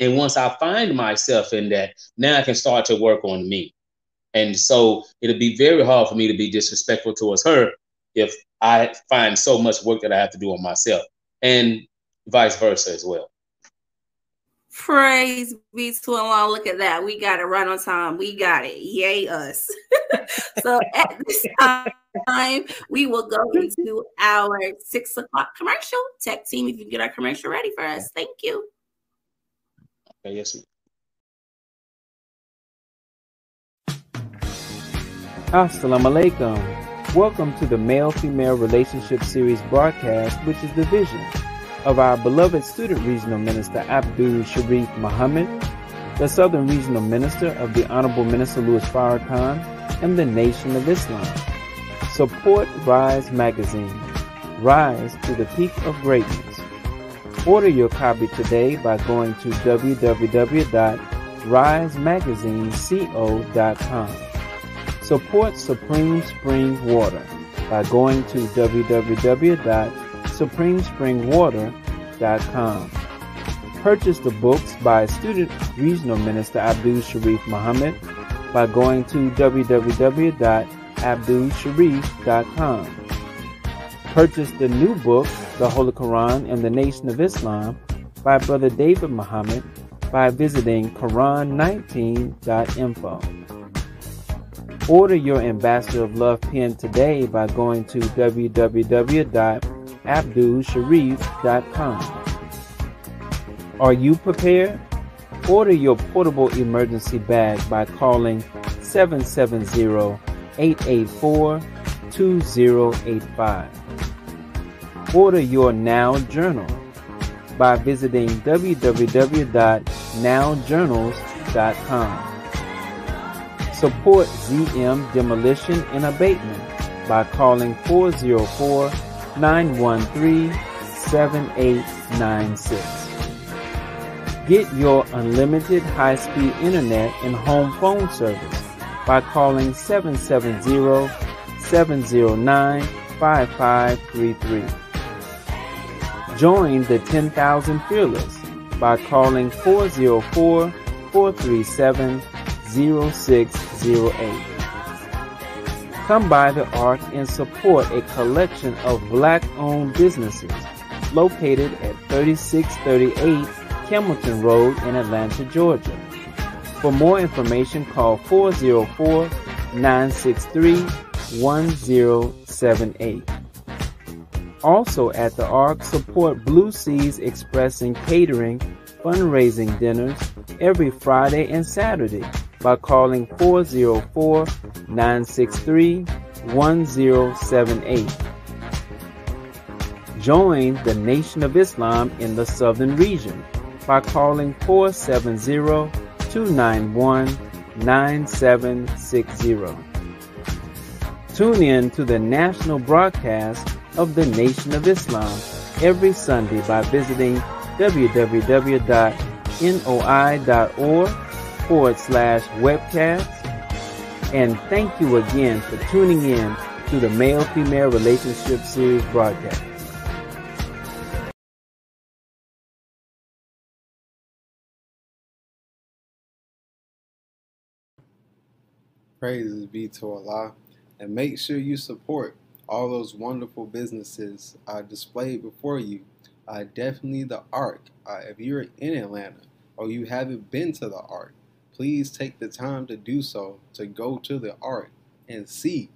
And once I find myself in that, now I can start to work on me. And so it'll be very hard for me to be disrespectful towards her if I find so much work that I have to do on myself, and vice versa as well. Praise be to Allah. Look at that. We got it right on time. We got it. Yay, us. so at this time, we will go into our six o'clock commercial. Tech team, if you can get our commercial ready for us. Thank you. Okay, yes, Assalamu alaikum. Welcome to the Male Female Relationship Series broadcast, which is the vision of our beloved student regional minister Abdul Sharif Muhammad, the Southern Regional Minister of the Honorable Minister Louis Farrakhan, and the Nation of Islam. Support Rise Magazine. Rise to the peak of greatness. Order your copy today by going to www.risemagazineco.com. Support Supreme Spring Water by going to www.supremespringwater.com. Purchase the books by Student Regional Minister Abdul Sharif Muhammad by going to www.abdulsharif.com. Purchase the new book, The Holy Quran and the Nation of Islam, by Brother David Muhammad by visiting Quran19.info. Order your Ambassador of Love pen today by going to www.abdulsharif.com. Are you prepared? Order your portable emergency bag by calling 770 884 2085. Order your Now Journal by visiting www.nowjournals.com. Support ZM Demolition and Abatement by calling 404 913 7896. Get your unlimited high speed internet and home phone service by calling 770 709 5533. Join the 10,000 Fearless by calling 404 437 0608. Come by the Ark and support a collection of black owned businesses located at 3638 Campbellton Road in Atlanta, Georgia. For more information, call 404 963 1078. Also at the ARC, support Blue Seas Express and Catering fundraising dinners every Friday and Saturday by calling 404 963 1078. Join the Nation of Islam in the Southern Region by calling 470 291 9760. Tune in to the national broadcast of the Nation of Islam every Sunday by visiting www.noi.org forward slash webcast. And thank you again for tuning in to the Male Female Relationship Series broadcast. Praises be to Allah. And make sure you support all those wonderful businesses uh, displayed before you. Uh, definitely the Ark. Uh, if you're in Atlanta or you haven't been to the Ark, please take the time to do so, to go to the Ark and see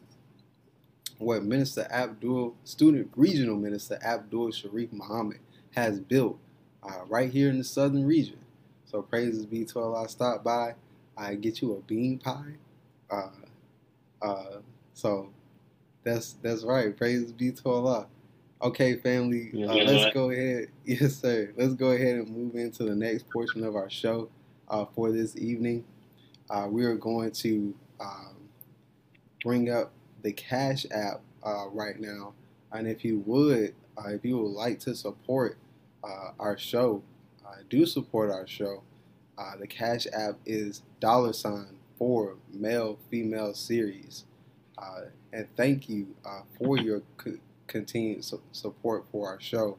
what Minister Abdul, Student Regional Minister Abdul Sharif Muhammad has built uh, right here in the southern region. So praises be to Allah. Stop by. I get you a bean pie. Uh, uh, so that's that's right. Praise be to Allah. Okay, family, uh, let's go ahead. Yes, sir. Let's go ahead and move into the next portion of our show uh, for this evening. Uh, we are going to um, bring up the Cash App uh, right now, and if you would, uh, if you would like to support uh, our show, do support our show. the Cash App is dollar sign for male female series. Uh, and thank you uh, for your co- continued su- support for our show.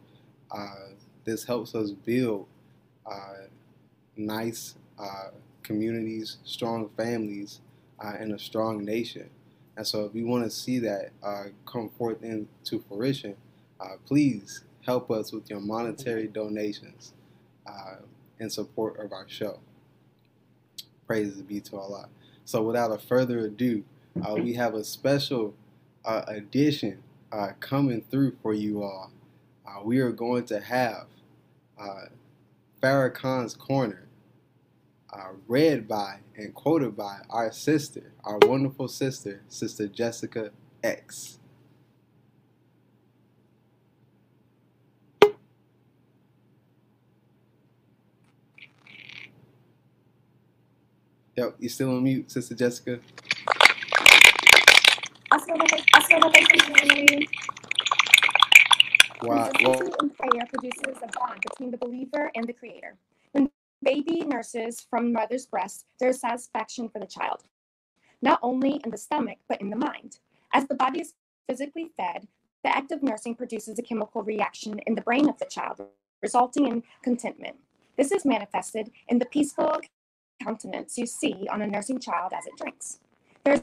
Uh, this helps us build uh, nice uh, communities, strong families, uh, and a strong nation. And so, if you want to see that come forth into fruition, please help us with your monetary donations in support of our show. Praise be to Allah. So, without a further ado, uh, we have a special uh, edition uh, coming through for you all. Uh, we are going to have uh, Farrakhan's Corner uh, read by and quoted by our sister, our wonderful sister, Sister Jessica X. Yep, you still on mute, Sister Jessica? Wow. and prayer produces a bond between the believer and the creator. When baby nurses from mother's breast, there is satisfaction for the child, not only in the stomach, but in the mind. As the body is physically fed, the act of nursing produces a chemical reaction in the brain of the child, resulting in contentment. This is manifested in the peaceful countenance you see on a nursing child as it drinks. There's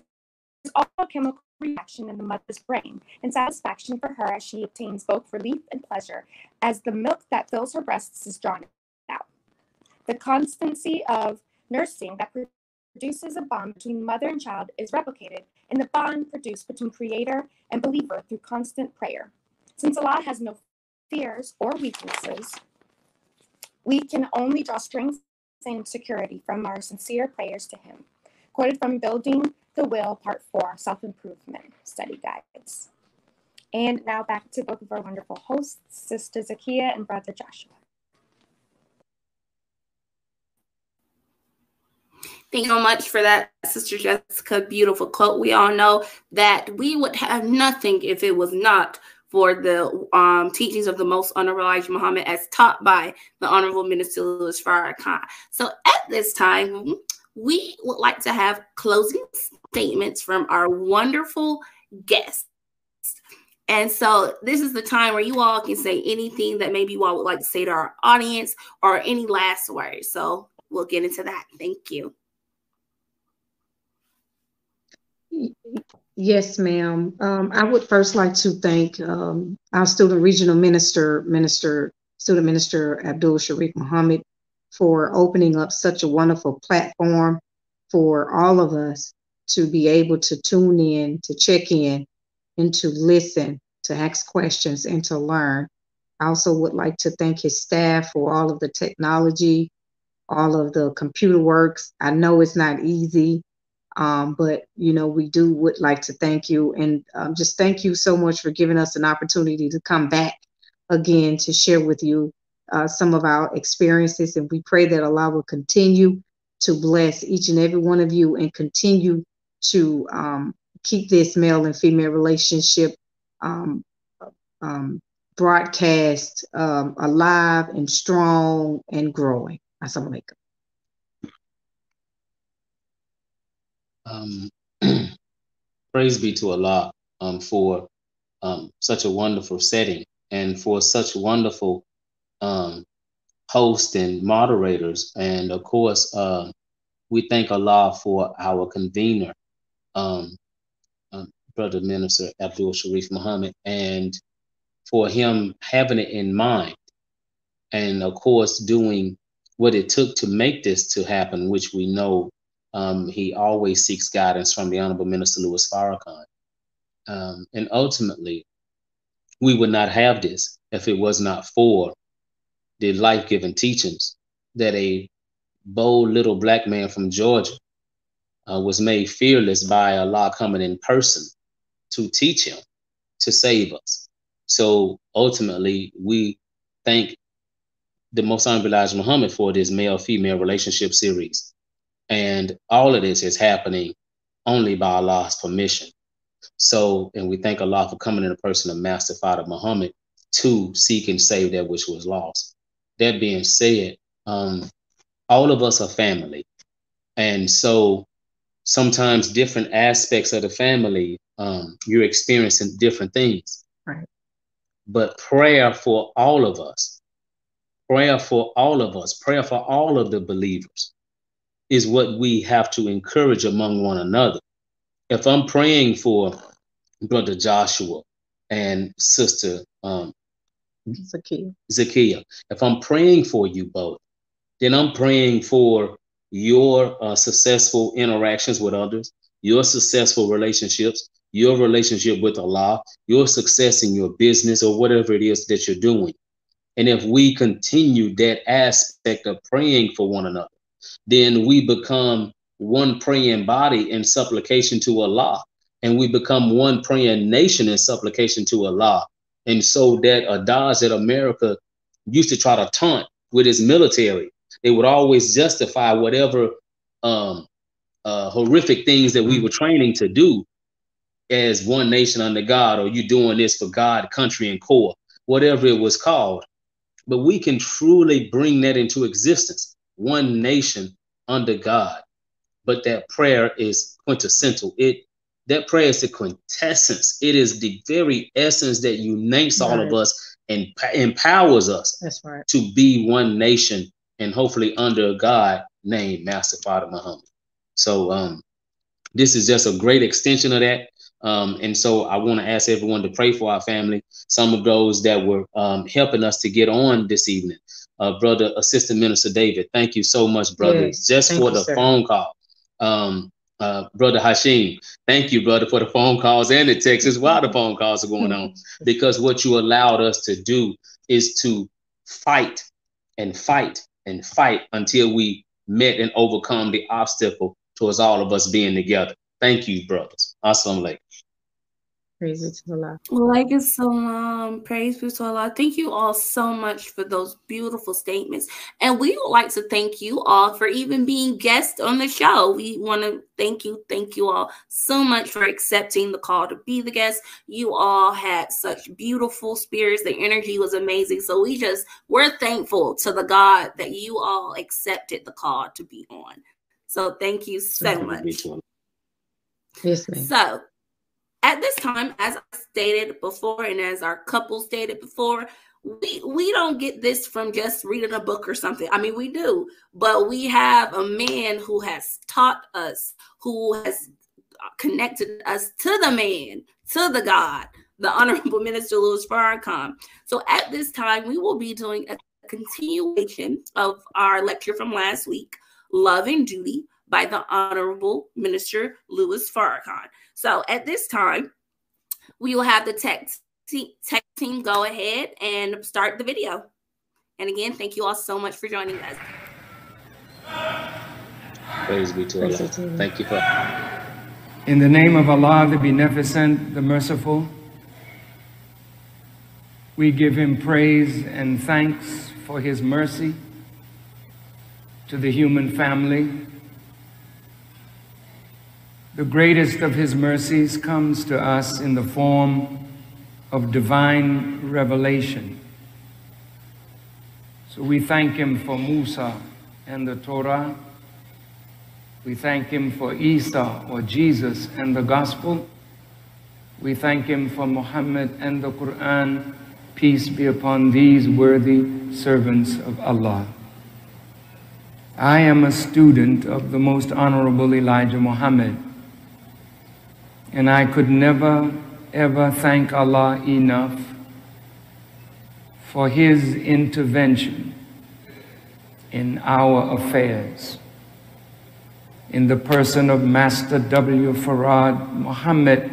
also a chemical reaction in the mother's brain and satisfaction for her as she obtains both relief and pleasure as the milk that fills her breasts is drawn out. The constancy of nursing that produces a bond between mother and child is replicated in the bond produced between creator and believer through constant prayer. Since Allah has no fears or weaknesses, we can only draw strength and security from our sincere prayers to Him. Quoted from Building the Will, Part 4, Self Improvement Study Guides. And now back to both of our wonderful hosts, Sister Zakia and Brother Joshua. Thank you so much for that, Sister Jessica. Beautiful quote. We all know that we would have nothing if it was not for the um, teachings of the most honorable Elijah Muhammad as taught by the Honorable Minister Louis Farrakhan. So at this time, we would like to have closing statements from our wonderful guests. And so this is the time where you all can say anything that maybe you all would like to say to our audience or any last words. So we'll get into that. Thank you. Yes, ma'am. Um, I would first like to thank um, our student regional minister, Minister, Student Minister Abdul Sharif Muhammad, for opening up such a wonderful platform for all of us to be able to tune in, to check in, and to listen, to ask questions, and to learn. I also would like to thank his staff for all of the technology, all of the computer works. I know it's not easy, um, but you know we do would like to thank you and um, just thank you so much for giving us an opportunity to come back again to share with you uh, some of our experiences. And we pray that Allah will continue to bless each and every one of you and continue to um, keep this male and female relationship um, um, broadcast um, alive and strong and growing. Assalamualaikum. Um, praise be to Allah um, for um, such a wonderful setting and for such wonderful um, hosts and moderators. And of course, uh, we thank Allah for our convener, um, um, Brother Minister Abdul Sharif Muhammad, and for him having it in mind. And of course, doing what it took to make this to happen, which we know um, he always seeks guidance from the Honorable Minister Louis Farrakhan. Um, and ultimately, we would not have this if it was not for the life giving teachings that a bold little black man from Georgia uh, was made fearless by Allah coming in person to teach him to save us. So ultimately, we thank the Most Honorable Elijah Muhammad for this male female relationship series. And all of this is happening only by Allah's permission. So, and we thank Allah for coming in the person of Master Fard Muhammad to seek and save that which was lost. That being said, um, all of us are family. And so sometimes different aspects of the family, um, you're experiencing different things. Right. But prayer for all of us, prayer for all of us, prayer for all of the believers is what we have to encourage among one another. If I'm praying for Brother Joshua and Sister um, Zakia. Zakia, if I'm praying for you both, then I'm praying for your uh, successful interactions with others, your successful relationships, your relationship with Allah, your success in your business or whatever it is that you're doing. And if we continue that aspect of praying for one another, then we become one praying body in supplication to Allah. And we become one praying nation in supplication to Allah. And so that a Dodge that America used to try to taunt with its military, they would always justify whatever um, uh, horrific things that we were training to do as one nation under God, or you doing this for God, country, and corps, whatever it was called. But we can truly bring that into existence one nation under God. But that prayer is quintessential. It that prayer is the quintessence. It is the very essence that unites right. all of us and empowers us right. to be one nation and hopefully under a God named Master Fard Muhammad. So um, this is just a great extension of that. Um, and so I want to ask everyone to pray for our family. Some of those that were um, helping us to get on this evening uh, brother Assistant Minister David. Thank you so much, brother, yes, just for the sir. phone call. Um, uh, brother Hashim, thank you, brother, for the phone calls and the texts while the phone calls are going on. because what you allowed us to do is to fight and fight and fight until we met and overcome the obstacle towards all of us being together. Thank you, brothers. Assalamu alaikum. Praise be to Allah. Like it so um, praise be to Allah. Thank you all so much for those beautiful statements. And we would like to thank you all for even being guests on the show. We want to thank you, thank you all so much for accepting the call to be the guest. You all had such beautiful spirits. The energy was amazing. So we just we're thankful to the God that you all accepted the call to be on. So thank you so much. Yes, ma'am. So at this time, as I stated before, and as our couple stated before, we we don't get this from just reading a book or something. I mean, we do, but we have a man who has taught us, who has connected us to the man, to the God, the Honorable Minister Louis Farrakhan. So at this time, we will be doing a continuation of our lecture from last week, Love and Duty by the Honorable Minister Louis Farrakhan. So at this time, we will have the tech, tech team go ahead and start the video. And again, thank you all so much for joining us. Praise be to Allah. Thank you for. In the name of Allah, the Beneficent, the Merciful, we give Him praise and thanks for His mercy to the human family. The greatest of His mercies comes to us in the form of divine revelation. So we thank Him for Musa and the Torah. We thank Him for Isa or Jesus and the Gospel. We thank Him for Muhammad and the Quran. Peace be upon these worthy servants of Allah. I am a student of the most honorable Elijah Muhammad, and I could never ever thank Allah enough for His intervention in our affairs. In the person of Master W. Farad Muhammad,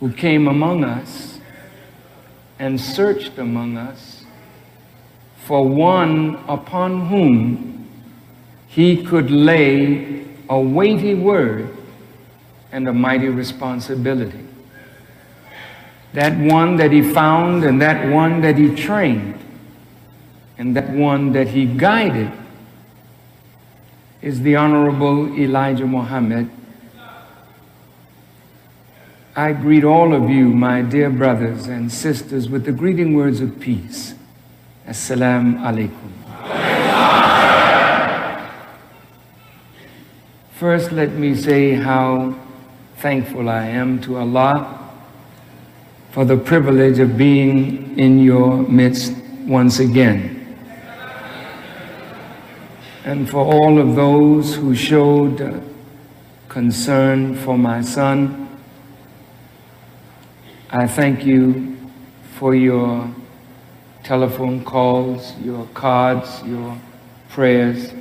who came among us and searched among us for one upon whom he could lay a weighty word and a mighty responsibility. That one that he found and that one that he trained and that one that he guided is the Honorable Elijah Muhammad. I greet all of you, my dear brothers and sisters, with the greeting words of peace. Assalamu alaikum. First, let me say how thankful I am to Allah for the privilege of being in your midst once again and for all of those who showed concern for my son. I thank you for your telephone calls, your cards, your prayers.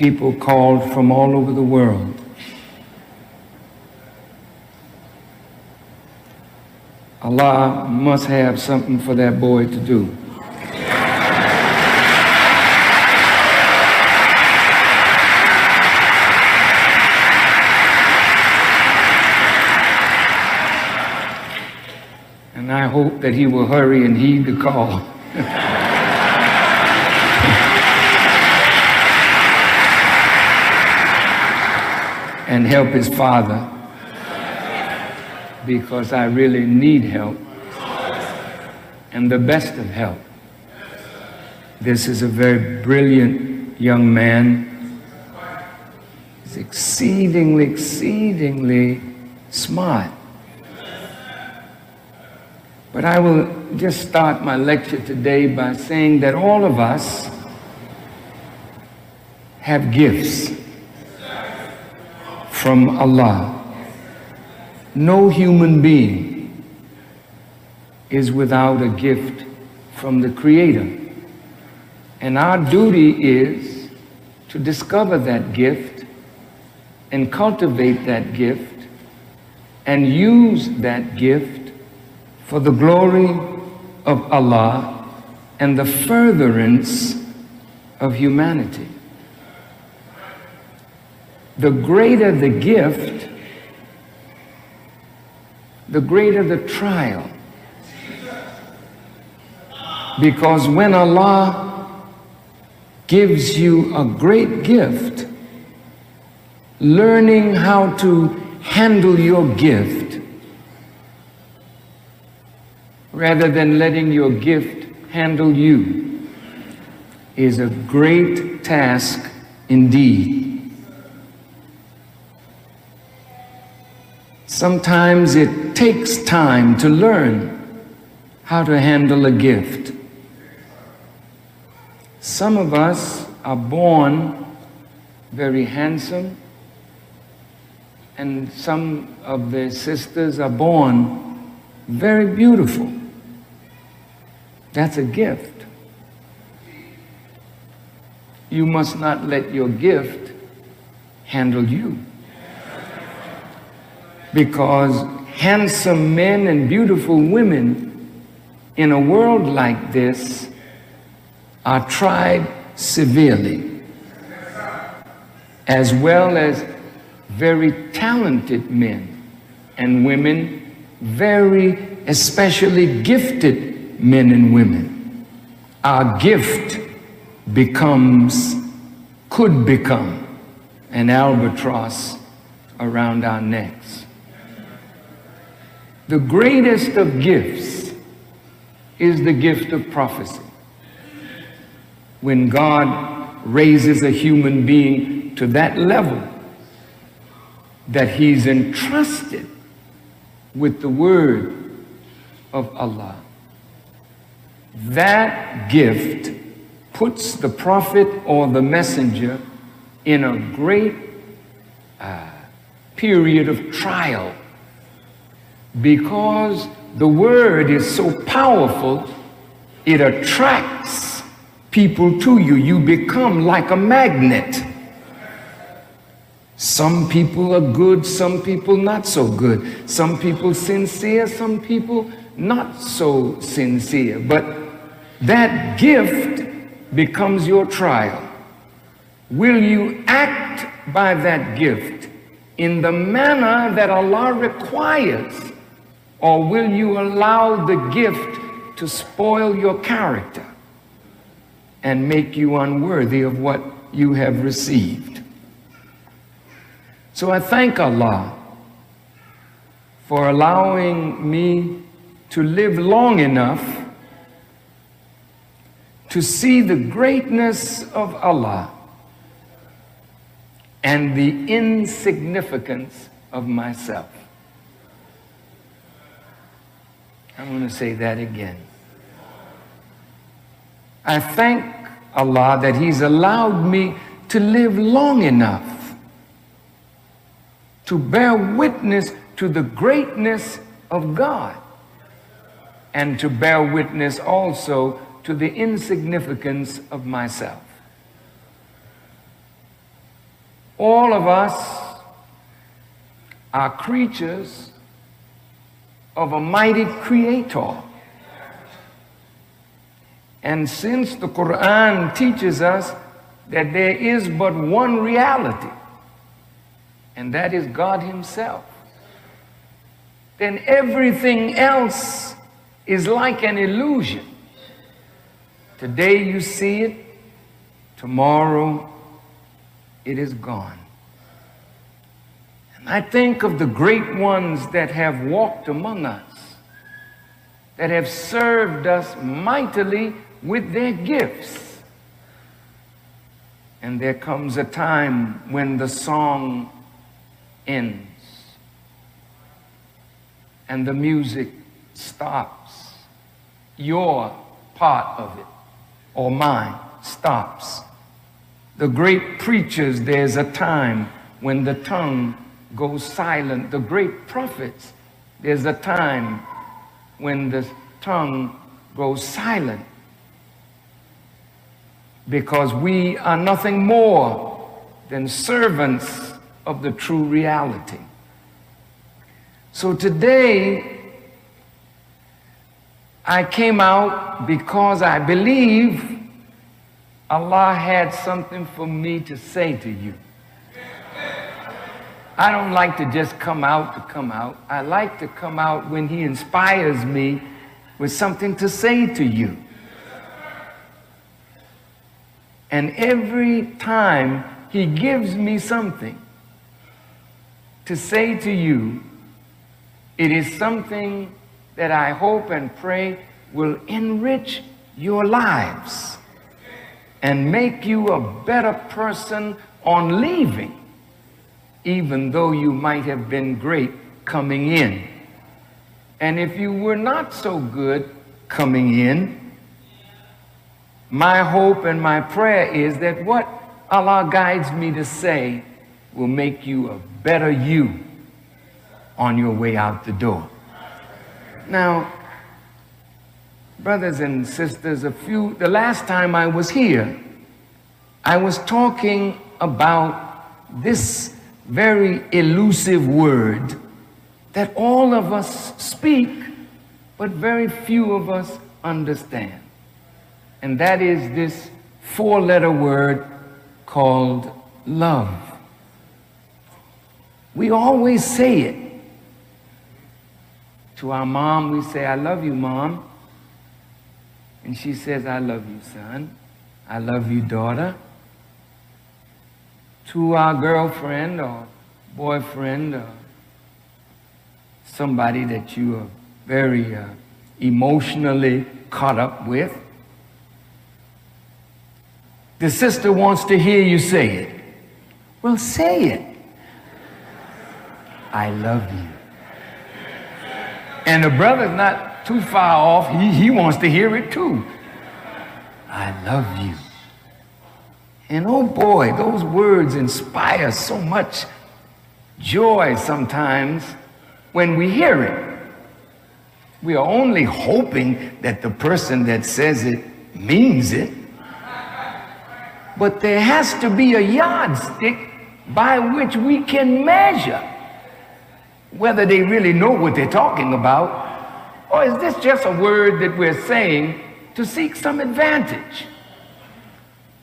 People called from all over the world. Allah must have something for that boy to do. And I hope that he will hurry and heed the call. and help his father because I really need help and the best of help. This is a very brilliant young man. He's exceedingly, exceedingly smart. But I will just start my lecture today by saying that all of us have gifts from Allah. No human being is without a gift from the Creator. And our duty is to discover that gift and cultivate that gift and use that gift for the glory of Allah and the furtherance of humanity. The greater the gift, the greater the trial. Because when Allah gives you a great gift, learning how to handle your gift rather than letting your gift handle you is a great task indeed. Sometimes it takes time to learn how to handle a gift. Some of us are born very handsome, and some of the sisters are born very beautiful. That's a gift. You must not let your gift handle you. Because handsome men and beautiful women in a world like this are tried severely, as well as very talented men and women, very especially gifted men and women. Our gift becomes, could become, an albatross around our necks. The greatest of gifts is the gift of prophecy. When God raises a human being to that level, that he's entrusted with the word of Allah. That gift puts the prophet or the messenger in a great uh, period of trial because the word is so powerful, it attracts people to you. You become like a magnet. Some people are good, some people not so good. Some people sincere, some people not so sincere. But that gift becomes your trial. Will you act by that gift in the manner that Allah requires? Or will you allow the gift to spoil your character and make you unworthy of what you have received? So I thank Allah for allowing me to live long enough to see the greatness of Allah and the insignificance of myself. I'm going to say that again. I thank Allah that He's allowed me to live long enough to bear witness to the greatness of God and to bear witness also to the insignificance of myself. All of us are creatures of a mighty creator. And since the Quran teaches us that there is but one reality, and that is God Himself, then everything else is like an illusion. Today you see it, tomorrow it is gone. And I think of the great ones that have walked among us, that have served us mightily with their gifts. And there comes a time when the song ends and the music stops. Your part of it, or mine, stops. The great preachers, there's a time when the tongue goes silent. The great prophets, there's a time when the tongue goes silent. Because we are nothing more than servants of the true reality. So today, I came out because I believe Allah had something for me to say to you. I don't like to just come out to come out. I like to come out when He inspires me with something to say to you. And every time He gives me something, to say to you, it is something that I hope and pray will enrich your lives and make you a better person on leaving, even though you might have been great coming in. And if you were not so good coming in, my hope and my prayer is that what Allah guides me to say will make you a better you on your way out the door. Now, brothers and sisters, a few, the last time I was here, I was talking about this very elusive word that all of us speak, but very few of us understand. And that is this four letter word called love. We always say it. To our mom, we say, I love you, mom. And she says, I love you, son. I love you, daughter. To our girlfriend or boyfriend or somebody that you are very uh, emotionally caught up with. The sister wants to hear you say it. Well, say it. I love you. And the brother's not too far off. He, he wants to hear it too. I love you. And oh boy, those words inspire so much joy sometimes when we hear it. We are only hoping that the person that says it means it. But there has to be a yardstick by which we can measure whether they really know what they're talking about, or is this just a word that we're saying to seek some advantage?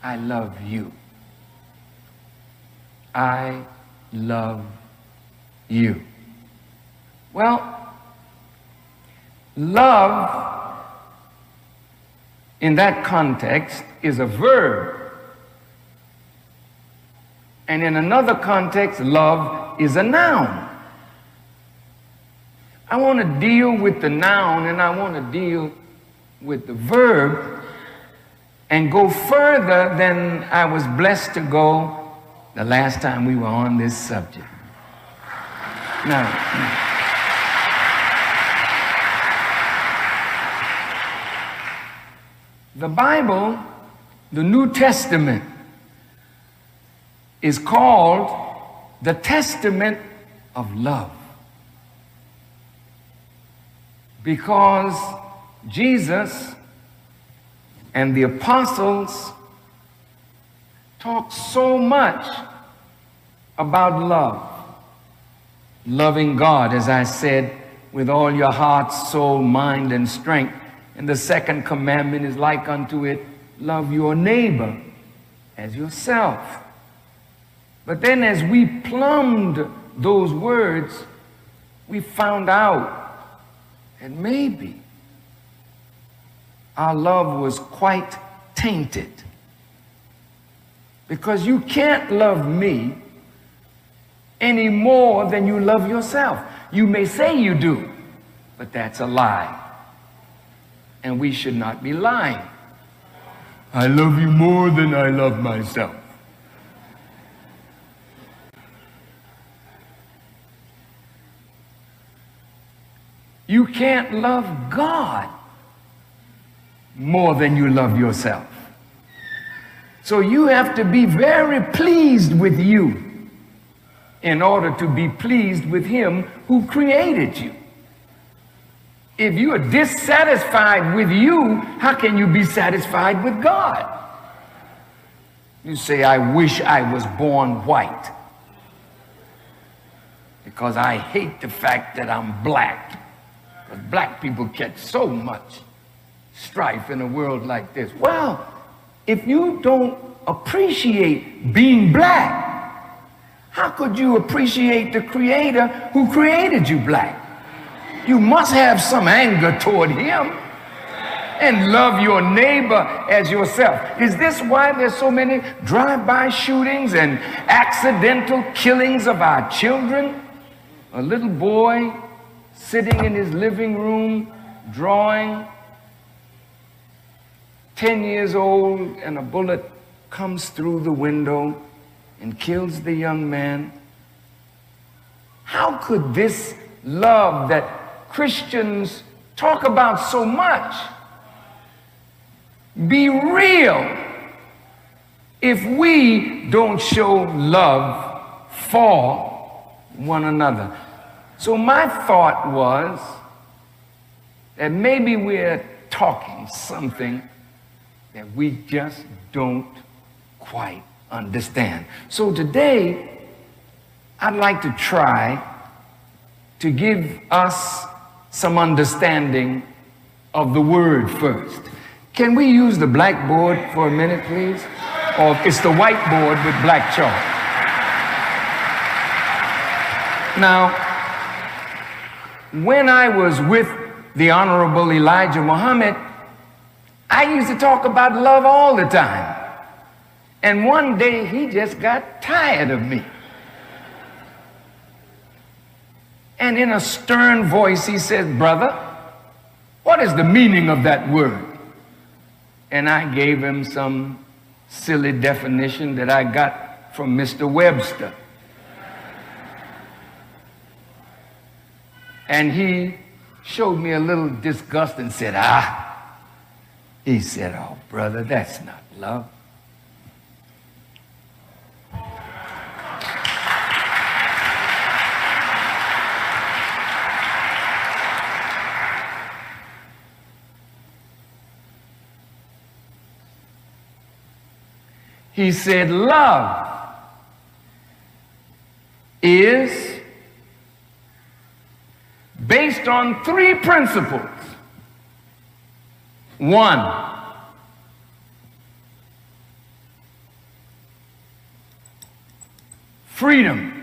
I love you. I love you. Well, love in that context is a verb. And in another context, love is a noun. I want to deal with the noun and I want to deal with the verb and go further than I was blessed to go the last time we were on this subject. Now, the Bible, the New Testament, is called the Testament of love. because Jesus and the apostles talk so much about love. Loving God, as I said, with all your heart, soul, mind, and strength. And the second commandment is like unto it love your neighbor as yourself. But then, as we plumbed those words, we found out and maybe our love was quite tainted. Because you can't love me any more than you love yourself. You may say you do, but that's a lie. And we should not be lying. I love you more than I love myself. You can't love God more than you love yourself. So you have to be very pleased with you in order to be pleased with Him who created you. If you are dissatisfied with you, how can you be satisfied with God? You say, I wish I was born white because I hate the fact that I'm black. Because black people catch so much strife in a world like this. Well, if you don't appreciate being black, how could you appreciate the creator who created you black? You must have some anger toward him and love your neighbor as yourself. Is this why there's so many drive-by shootings and accidental killings of our children? A little boy sitting in his living room drawing, 10 years old, and a bullet comes through the window and kills the young man. How could this love that Christians talk about so much be real if we don't show love for one another. So my thought was that maybe we're talking something that we just don't quite understand. So today, I'd like to try to give us some understanding of the word first. Can we use the blackboard for a minute, please? Or it's the whiteboard with black chalk. Now, when I was with the Honorable Elijah Muhammad, I used to talk about love all the time. And one day he just got tired of me. And in a stern voice, he said, Brother, what is the meaning of that word? And I gave him some silly definition that I got from Mr. Webster. And he showed me a little disgust and said, Ah. He said, Oh, brother, that's not love. He said, Love is based on three principles. One, freedom.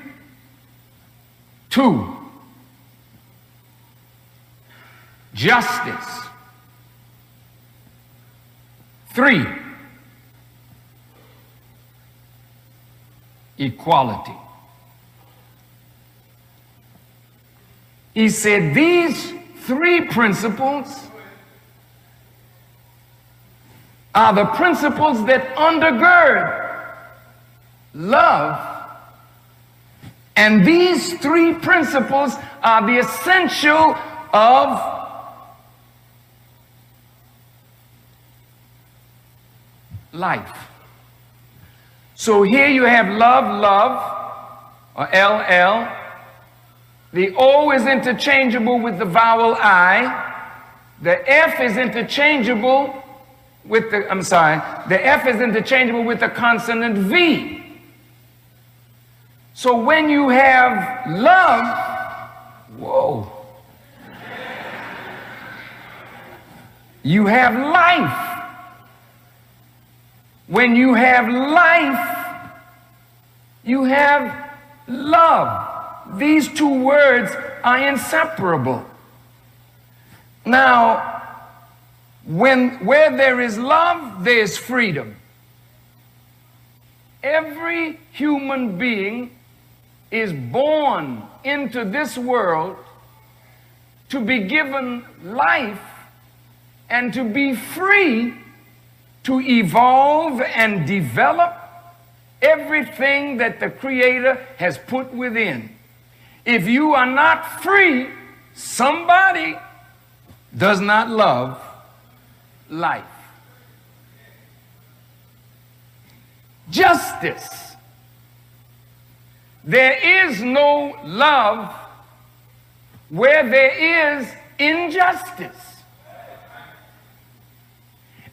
Two, justice. Three, equality. He said these three principles are the principles that undergird love. And these three principles are the essential of life. So here you have love, love, or LL. The O is interchangeable with the vowel I. The F is interchangeable with the, I'm sorry, the F is interchangeable with the consonant V. So when you have love, whoa, you have life. When you have life, you have love. These two words are inseparable. Now, when where there is love, there is freedom. Every human being is born into this world to be given life and to be free to evolve and develop everything that the Creator has put within. If you are not free, somebody does not love life. Justice. There is no love where there is injustice.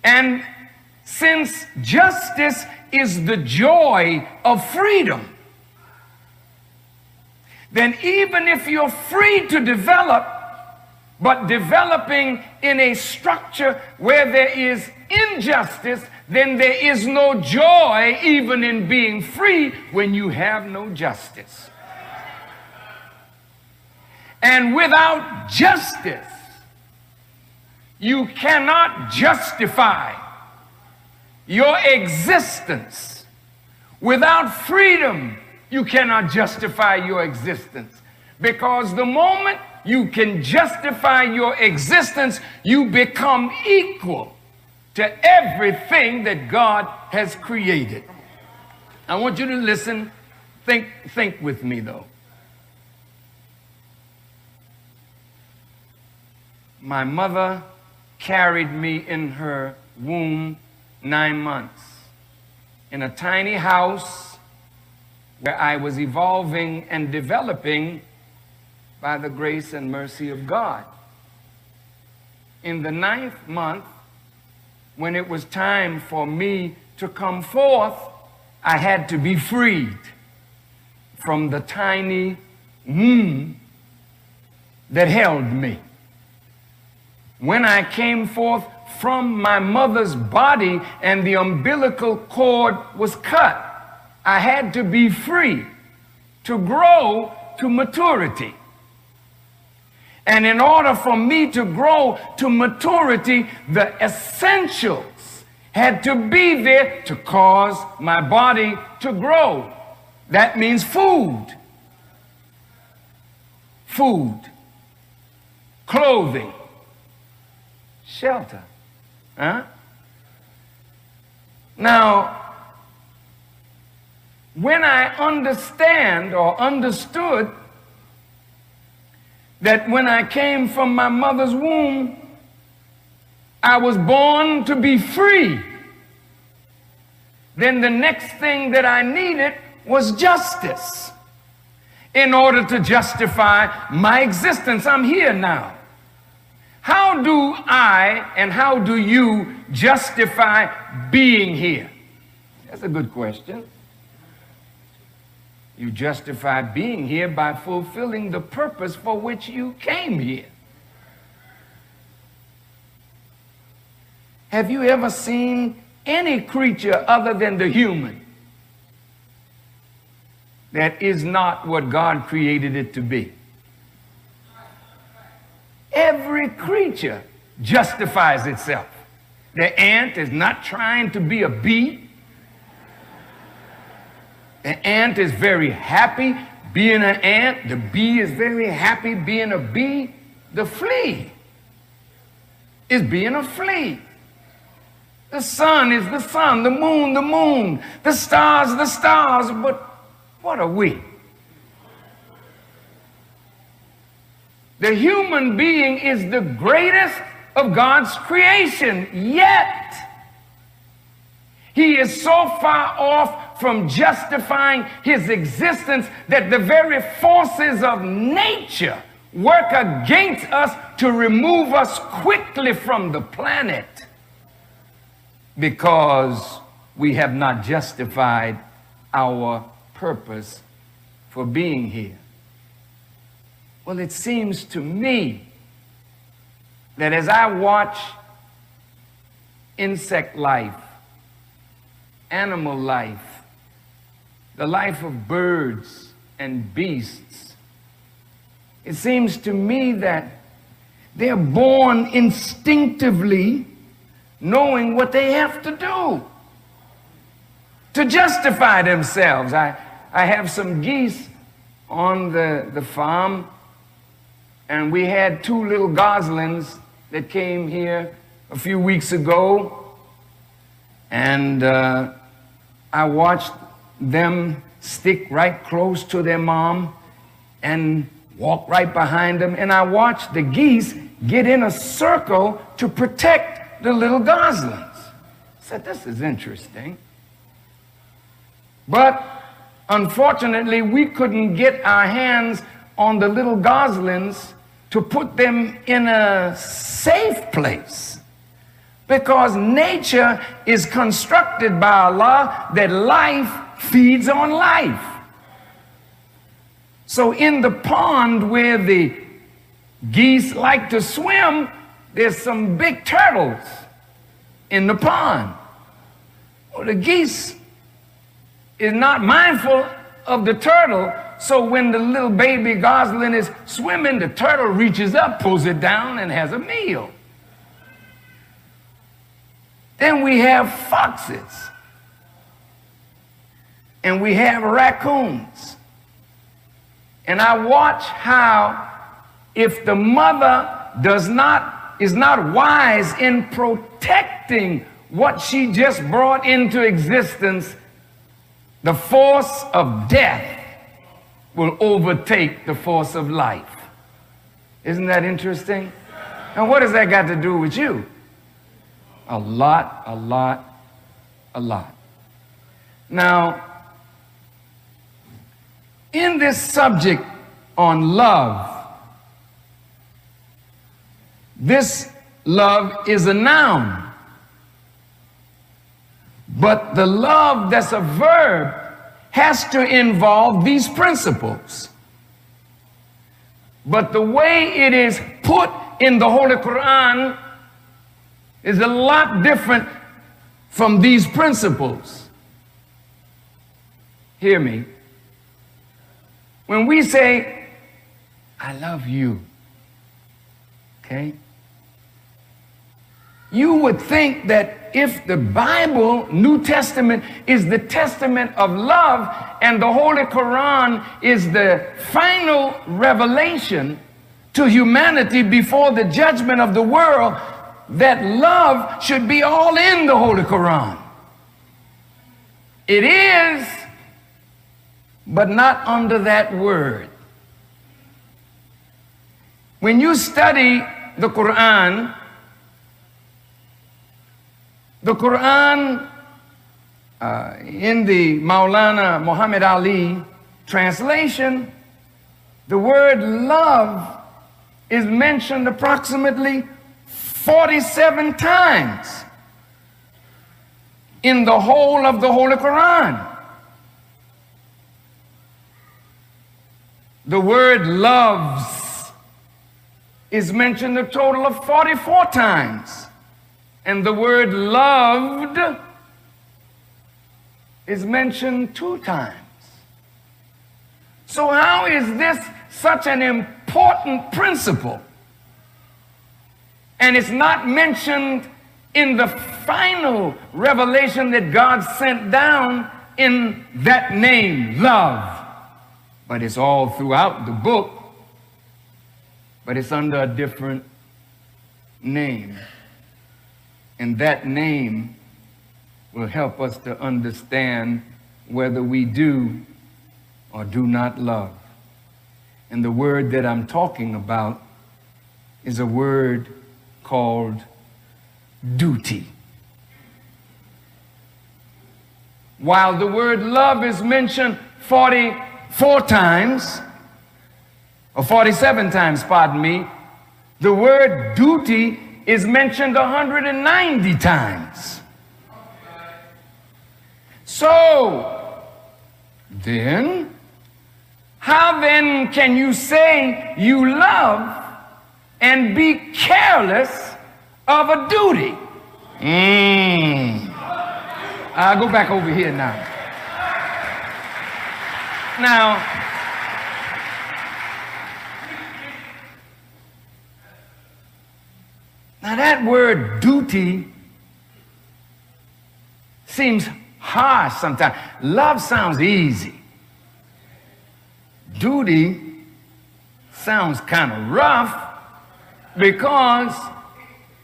And since justice is the joy of freedom, then even if you're free to develop, but developing in a structure where there is injustice, then there is no joy even in being free when you have no justice. And without justice, you cannot justify your existence. Without freedom, you cannot justify your existence. Because the moment you can justify your existence, you become equal to everything that God has created. I want you to listen. Think, think with me, though. My mother carried me in her womb nine months in a tiny house where I was evolving and developing by the grace and mercy of God. In the ninth month, when it was time for me to come forth, I had to be freed from the tiny womb that held me. When I came forth from my mother's body and the umbilical cord was cut, I had to be free to grow to maturity. And in order for me to grow to maturity, the essentials had to be there to cause my body to grow. That means food, food, clothing, shelter. Huh? Now, when I understand or understood that when I came from my mother's womb, I was born to be free, then the next thing that I needed was justice in order to justify my existence. I'm here now. How do I and how do you justify being here? That's a good question. You justify being here by fulfilling the purpose for which you came here. Have you ever seen any creature other than the human that is not what God created it to be? Every creature justifies itself. The ant is not trying to be a bee. The ant is very happy being an ant. The bee is very happy being a bee. The flea is being a flea. The sun is the sun, the moon, the moon, the stars, the stars. But what are we? The human being is the greatest of God's creation, yet he is so far off from justifying his existence that the very forces of nature work against us to remove us quickly from the planet because we have not justified our purpose for being here. Well, it seems to me that as I watch insect life, animal life, the life of birds and beasts, it seems to me that they're born instinctively knowing what they have to do to justify themselves. I, I have some geese on the, the farm, and we had two little goslings that came here a few weeks ago, and uh, I watched them stick right close to their mom and walk right behind them. And I watched the geese get in a circle to protect the little goslings. I said, This is interesting. But unfortunately, we couldn't get our hands on the little goslings to put them in a safe place. Because nature is constructed by Allah that life feeds on life. So, in the pond where the geese like to swim, there's some big turtles in the pond. Well, the geese is not mindful of the turtle, so when the little baby gosling is swimming, the turtle reaches up, pulls it down, and has a meal. Then we have foxes and we have raccoons. And I watch how if the mother does not is not wise in protecting what she just brought into existence, the force of death will overtake the force of life. Isn't that interesting? And what has that got to do with you? A lot, a lot, a lot. Now, in this subject on love, this love is a noun. But the love that's a verb has to involve these principles. But the way it is put in the Holy Quran is a lot different from these principles. Hear me. When we say, I love you, okay? You would think that if the Bible, New Testament, is the testament of love and the Holy Quran is the final revelation to humanity before the judgment of the world, that love should be all in the Holy Quran. It is, but not under that word. When you study the Quran, the Quran uh, in the Maulana Muhammad Ali translation, the word love is mentioned approximately 47 times in the whole of the Holy Quran. The word loves is mentioned a total of 44 times. And the word loved is mentioned two times. So, how is this such an important principle? And it's not mentioned in the final revelation that God sent down in that name, love. But it's all throughout the book, but it's under a different name. And that name will help us to understand whether we do or do not love. And the word that I'm talking about is a word called duty. While the word love is mentioned 44 times, or 47 times, pardon me, the word duty is mentioned 190 times. So, then, how then can you say you love and be careless of a duty? Mm. I'll go back over here now. Now, Now, that word duty seems harsh sometimes. Love sounds easy. Duty sounds kind of rough because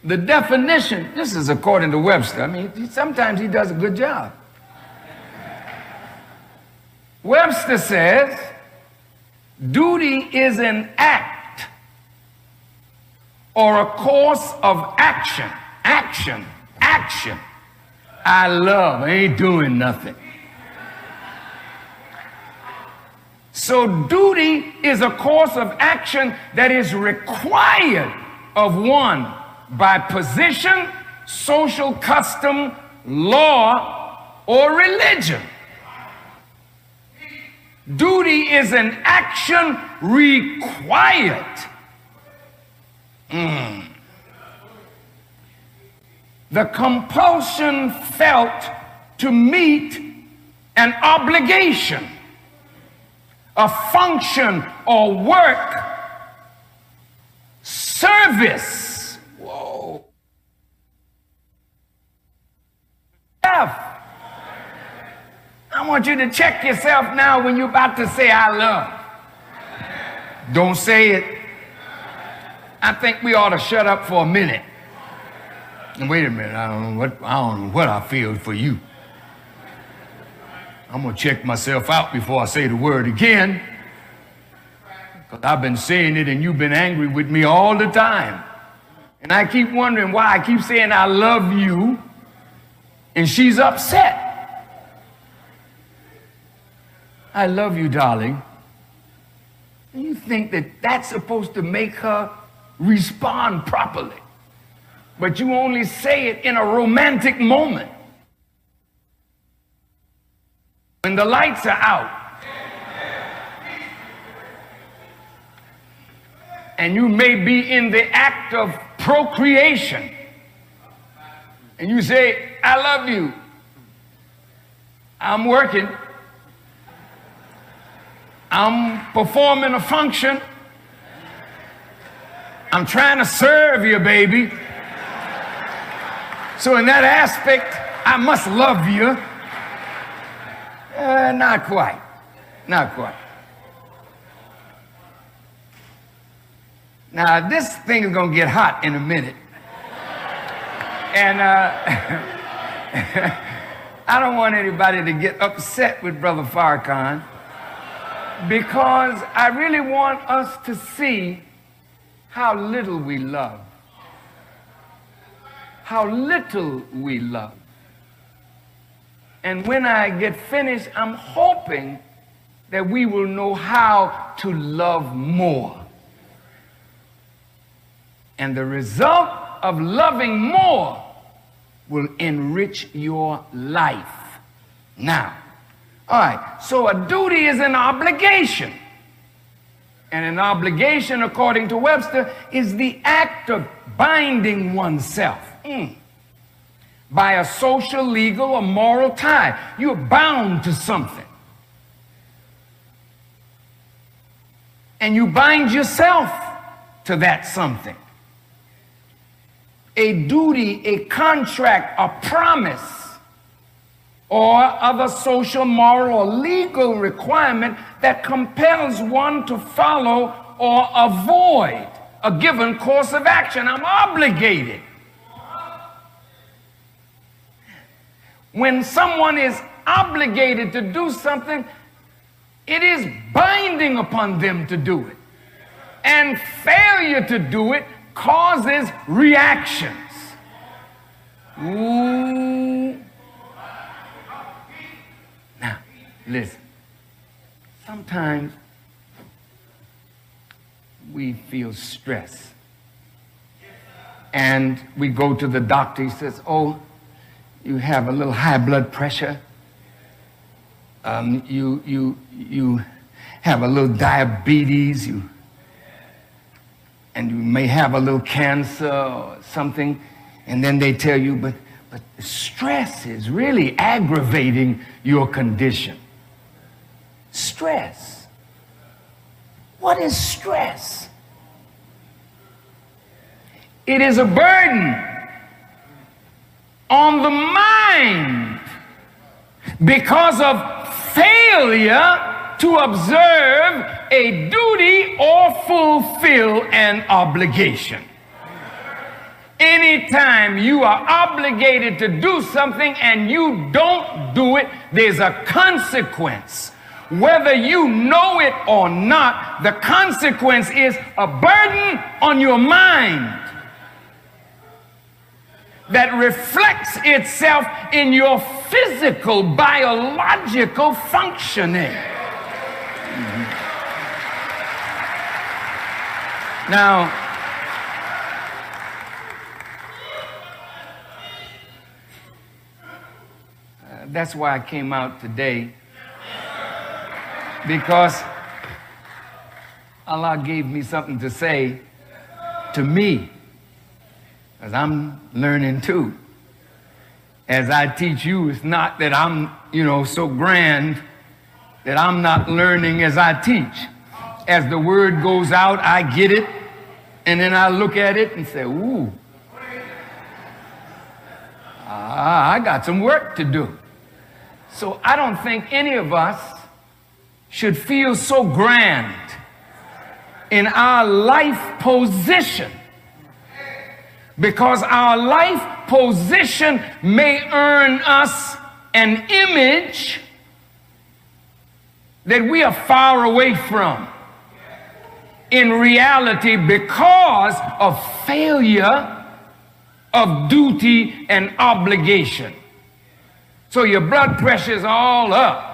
the definition, this is according to Webster. I mean, sometimes he does a good job. Webster says duty is an act or a course of action. Action. Action. I love. I ain't doing nothing. So, duty is a course of action that is required of one by position, social custom, law, or religion. Duty is an action required Mm. The compulsion felt to meet an obligation, a function or work, service. Whoa. F. I want you to check yourself now when you're about to say, I love. Don't say it I think we ought to shut up for a minute. And wait a minute, I don't know what I don't know what I feel for you. I'm gonna check myself out before I say the word again. Because I've been saying it and you've been angry with me all the time. And I keep wondering why I keep saying I love you and she's upset. I love you, darling. You think that that's supposed to make her respond properly. But you only say it in a romantic moment. When the lights are out. And you may be in the act of procreation. And you say, I love you. I'm working. I'm performing a function. I'm trying to serve you, baby. So, in that aspect, I must love you. Uh, not quite. Not quite. Now, this thing is going to get hot in a minute. And uh, I don't want anybody to get upset with Brother Farrakhan because I really want us to see how little we love. How little we love. And when I get finished, I'm hoping that we will know how to love more. And the result of loving more will enrich your life. Now, all right, so a duty is an obligation. And an obligation, according to Webster, is the act of binding oneself mm, by a social, legal, or moral tie. You're bound to something. And you bind yourself to that something a duty, a contract, a promise, or other social, moral, or legal requirement that compels one to follow or avoid a given course of action. I'm obligated. When someone is obligated to do something, it is binding upon them to do it. And failure to do it causes reactions. Ooh. Listen. Sometimes we feel stress. And we go to the doctor. He says, Oh, you have a little high blood pressure. Um, you, you, you have a little diabetes. You and you may have a little cancer or something, and then they tell you, but, but stress is really aggravating your condition. Stress. What is stress? It is a burden on the mind because of failure to observe a duty or fulfill an obligation. Anytime you are obligated to do something and you don't do it, there's a consequence. Whether you know it or not, the consequence is a burden on your mind that reflects itself in your physical, biological functioning. Now, uh, that's why I came out today because Allah gave me something to say to me as I'm learning too. As I teach you, it's not that I'm, you know, so grand that I'm not learning as I teach. As the word goes out, I get it, and then I look at it and say, ooh, ah, I got some work to do. So I don't think any of us should feel so grand in our life position because our life position may earn us an image that we are far away from. In reality, because of failure of duty and obligation. So your blood pressure is all up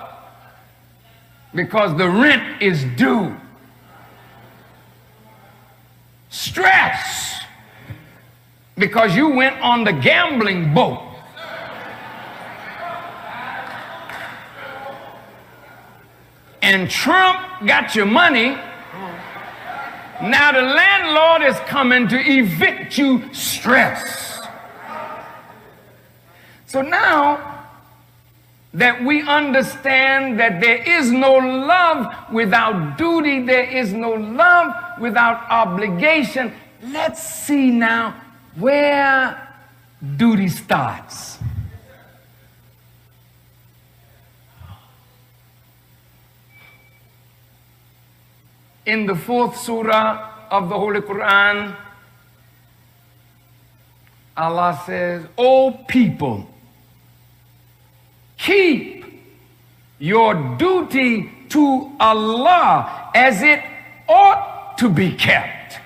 because the rent is due. stress because you went on the gambling boat. And Trump got your money. Now the landlord is coming to evict you stress. So now that we understand that there is no love without duty, there is no love without obligation. Let's see now where duty starts. In the fourth surah of the Holy Quran, Allah says, O people, keep your duty to Allah as it ought to be kept.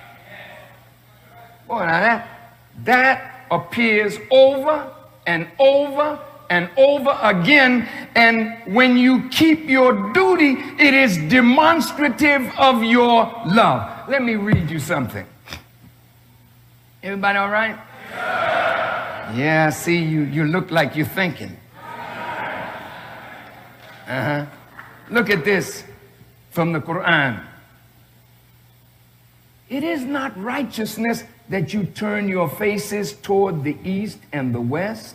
Boy, now that, that appears over and over and over again. And when you keep your duty, it is demonstrative of your love. Let me read you something. Everybody all right? Yeah, yeah see, you, you look like you're thinking. Uh-huh. Look at this from the Quran. It is not righteousness that you turn your faces toward the east and the west.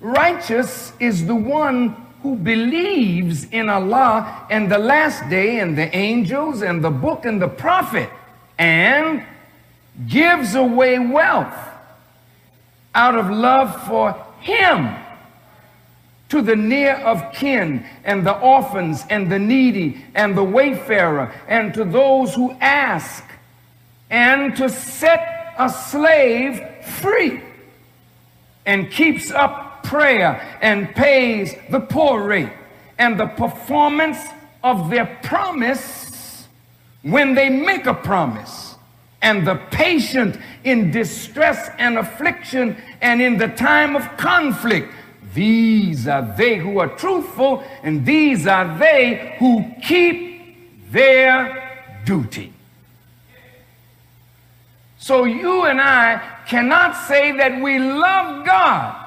Righteous is the one who believes in Allah and the last day and the angels and the book and the prophet and gives away wealth out of love for him to the near of kin and the orphans and the needy and the wayfarer and to those who ask and to set a slave free and keeps up prayer and pays the poor rate and the performance of their promise when they make a promise and the patient in distress and affliction and in the time of conflict. These are they who are truthful, and these are they who keep their duty. So you and I cannot say that we love God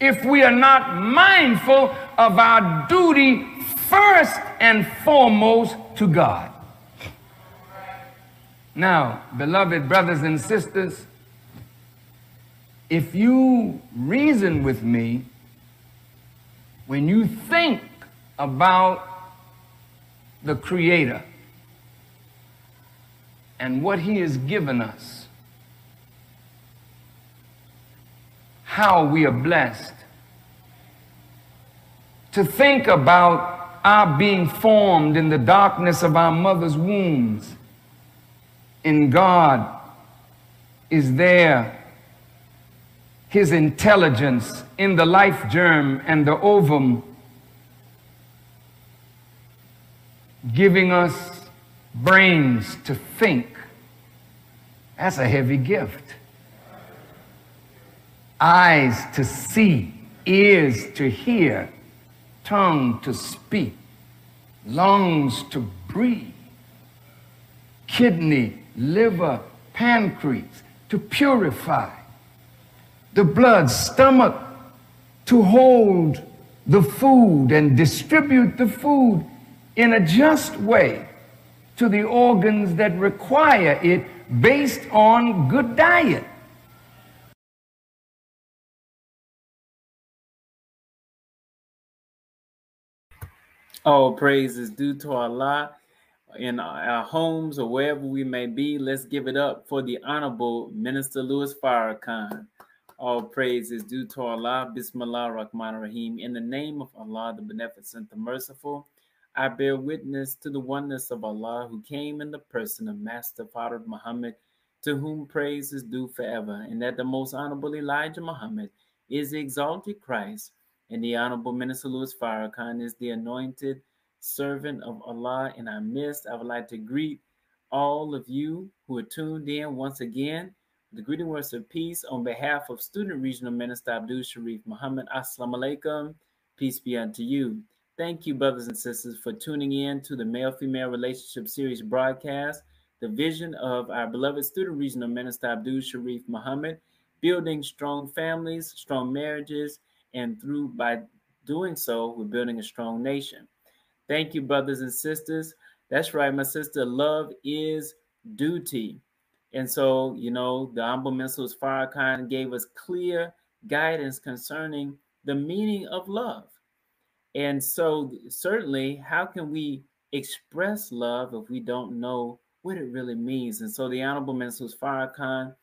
if we are not mindful of our duty first and foremost to God. Now, beloved brothers and sisters, if you reason with me, when you think about the Creator and what He has given us, how we are blessed, to think about our being formed in the darkness of our mother's wombs, in God is there his intelligence in the life germ and the ovum, giving us brains to think. That's a heavy gift. Eyes to see, ears to hear, tongue to speak, lungs to breathe, kidney, liver, pancreas to purify the blood, stomach to hold the food and distribute the food in a just way to the organs that require it based on good diet. All praise is due to Allah in our homes or wherever we may be. Let's give it up for the Honorable Minister Louis Farrakhan. All praise is due to Allah. Bismillah Rahman Rahim. In the name of Allah, the Beneficent, the Merciful, I bear witness to the oneness of Allah who came in the person of Master Fard Muhammad, to whom praise is due forever, and that the most honorable Elijah Muhammad is the exalted Christ, and the honorable Minister Louis Farrakhan is the anointed servant of Allah in our midst. I would like to greet all of you who are tuned in once again the greeting words of peace on behalf of Student Regional Minister Abdul Sharif Muhammad. Assalamu alaikum. Peace be unto you. Thank you, brothers and sisters, for tuning in to the Male Female Relationship Series broadcast. The vision of our beloved student regional minister Abdul Sharif Muhammad, building strong families, strong marriages, and through by doing so, we're building a strong nation. Thank you, brothers and sisters. That's right, my sister. Love is duty. And so, you know, the Honorable Minister Farrakhan gave us clear guidance concerning the meaning of love. And so, certainly, how can we express love if we don't know what it really means? And so, the Honorable Minister Farrakhan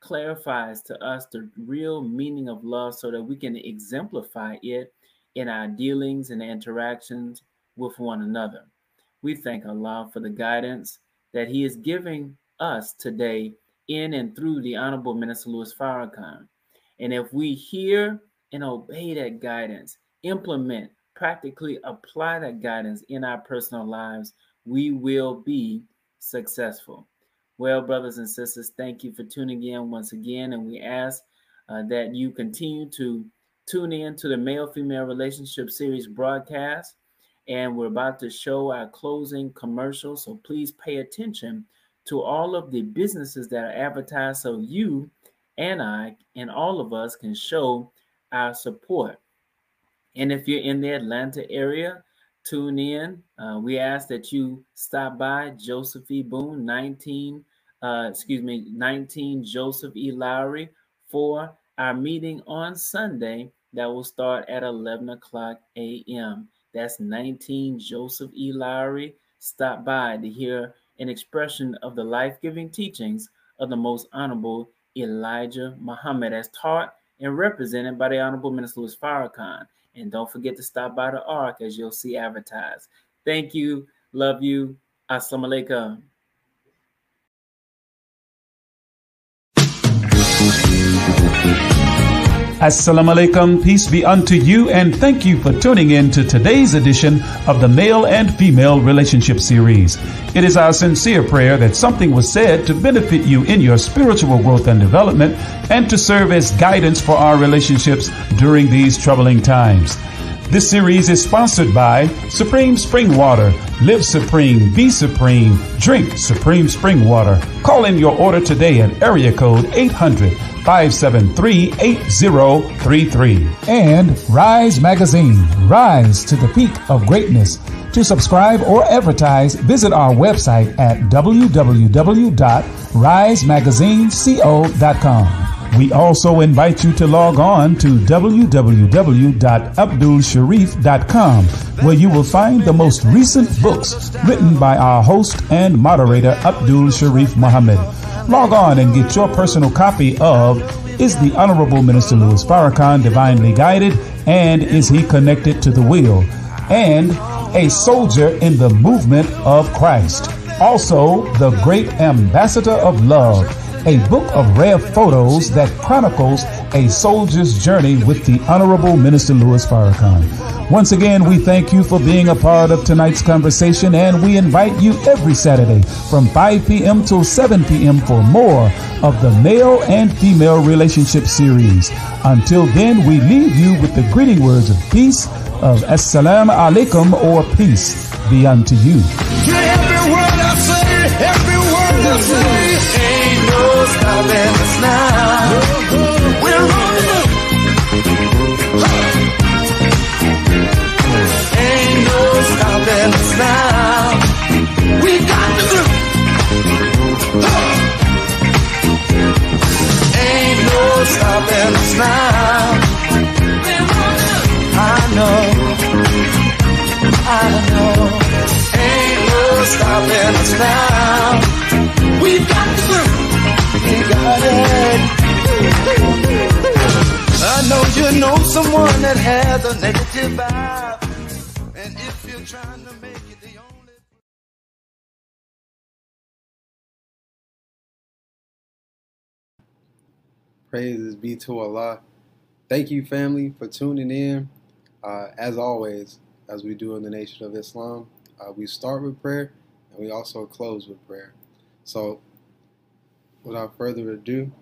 clarifies to us the real meaning of love so that we can exemplify it in our dealings and interactions with one another. We thank Allah for the guidance that He is giving us today in and through the Honorable Minister Louis Farrakhan. And if we hear and obey that guidance, implement, practically apply that guidance in our personal lives, we will be successful. Well, brothers and sisters, thank you for tuning in once again. And we ask uh, that you continue to tune in to the male female relationship series broadcast. And we're about to show our closing commercial. So please pay attention to all of the businesses that are advertised so you and I and all of us can show our support. And if you're in the Atlanta area, tune in. Uh, we ask that you stop by Joseph E. Boone, 19, uh, excuse me, 19 Joseph E. Lowery for our meeting on Sunday that will start at 11 o'clock a.m. That's 19 Joseph E. Lowery. Stop by to hear an expression of the life giving teachings of the most honorable Elijah Muhammad, as taught and represented by the Honorable Minister Louis Farrakhan. And don't forget to stop by the Ark as you'll see advertised. Thank you. Love you. Assalamu alaikum. Assalamu alaikum, peace be unto you, and thank you for tuning in to today's edition of the Male and Female Relationship Series. It is our sincere prayer that something was said to benefit you in your spiritual growth and development and to serve as guidance for our relationships during these troubling times. This series is sponsored by Supreme Spring Water. Live Supreme, be Supreme, drink Supreme Spring Water. Call in your order today at area code 800 573 8033. And Rise Magazine. Rise to the peak of greatness. To subscribe or advertise, visit our website at www.risemagazineco.com. We also invite you to log on to www.abdulsharif.com where you will find the most recent books written by our host and moderator Abdul Sharif Muhammad. Log on and get your personal copy of Is the Honorable Minister Louis Farrakhan Divinely Guided and Is He Connected to the Will? And A Soldier in the Movement of Christ. Also, The Great Ambassador of Love a book of rare photos that chronicles a soldier's journey with the Honorable Minister Louis Farrakhan. Once again, we thank you for being a part of tonight's conversation, and we invite you every Saturday from 5 p.m. till 7 p.m. for more of the male and female relationship series. Until then, we leave you with the greeting words of peace of Assalamu alaikum or peace be unto you. No stopping us now. We're move. Ain't no stopping us now. We got the groove. Ain't no stopping us now. I know. I know. Ain't no stopping us now. We've got the groove. Got it. I know you know someone that has a negative vibe. And if you're trying to make it the only Praises be to Allah. Thank you, family, for tuning in. Uh, as always, as we do in the Nation of Islam, uh, we start with prayer and we also close with prayer. So, without further ado,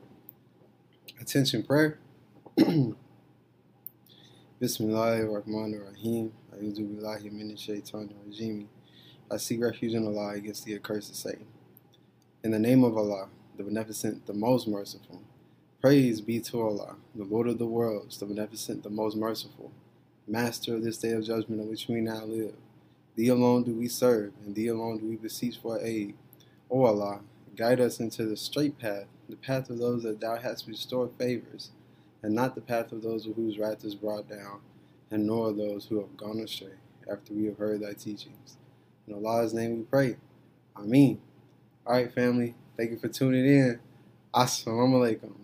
attention prayer. Bismillahir Rahmanir Rahim. A'udhu shaitanir rajim. I seek refuge in Allah against the accursed Satan. In the name of Allah, the Beneficent, the Most Merciful. Praise be to Allah, the Lord of the worlds, the Beneficent, the Most Merciful, Master of this day of judgment in which we now live. Thee alone do we serve, and Thee alone do we beseech for aid. O Allah, guide us into the straight path, the path of those that Thou hast restored favors, and not the path of those whose wrath is brought down, and nor those who have gone astray after we have heard Thy teachings. In Allah's name we pray. Ameen. All right, family. Thank you for tuning in. Assalamu alaikum.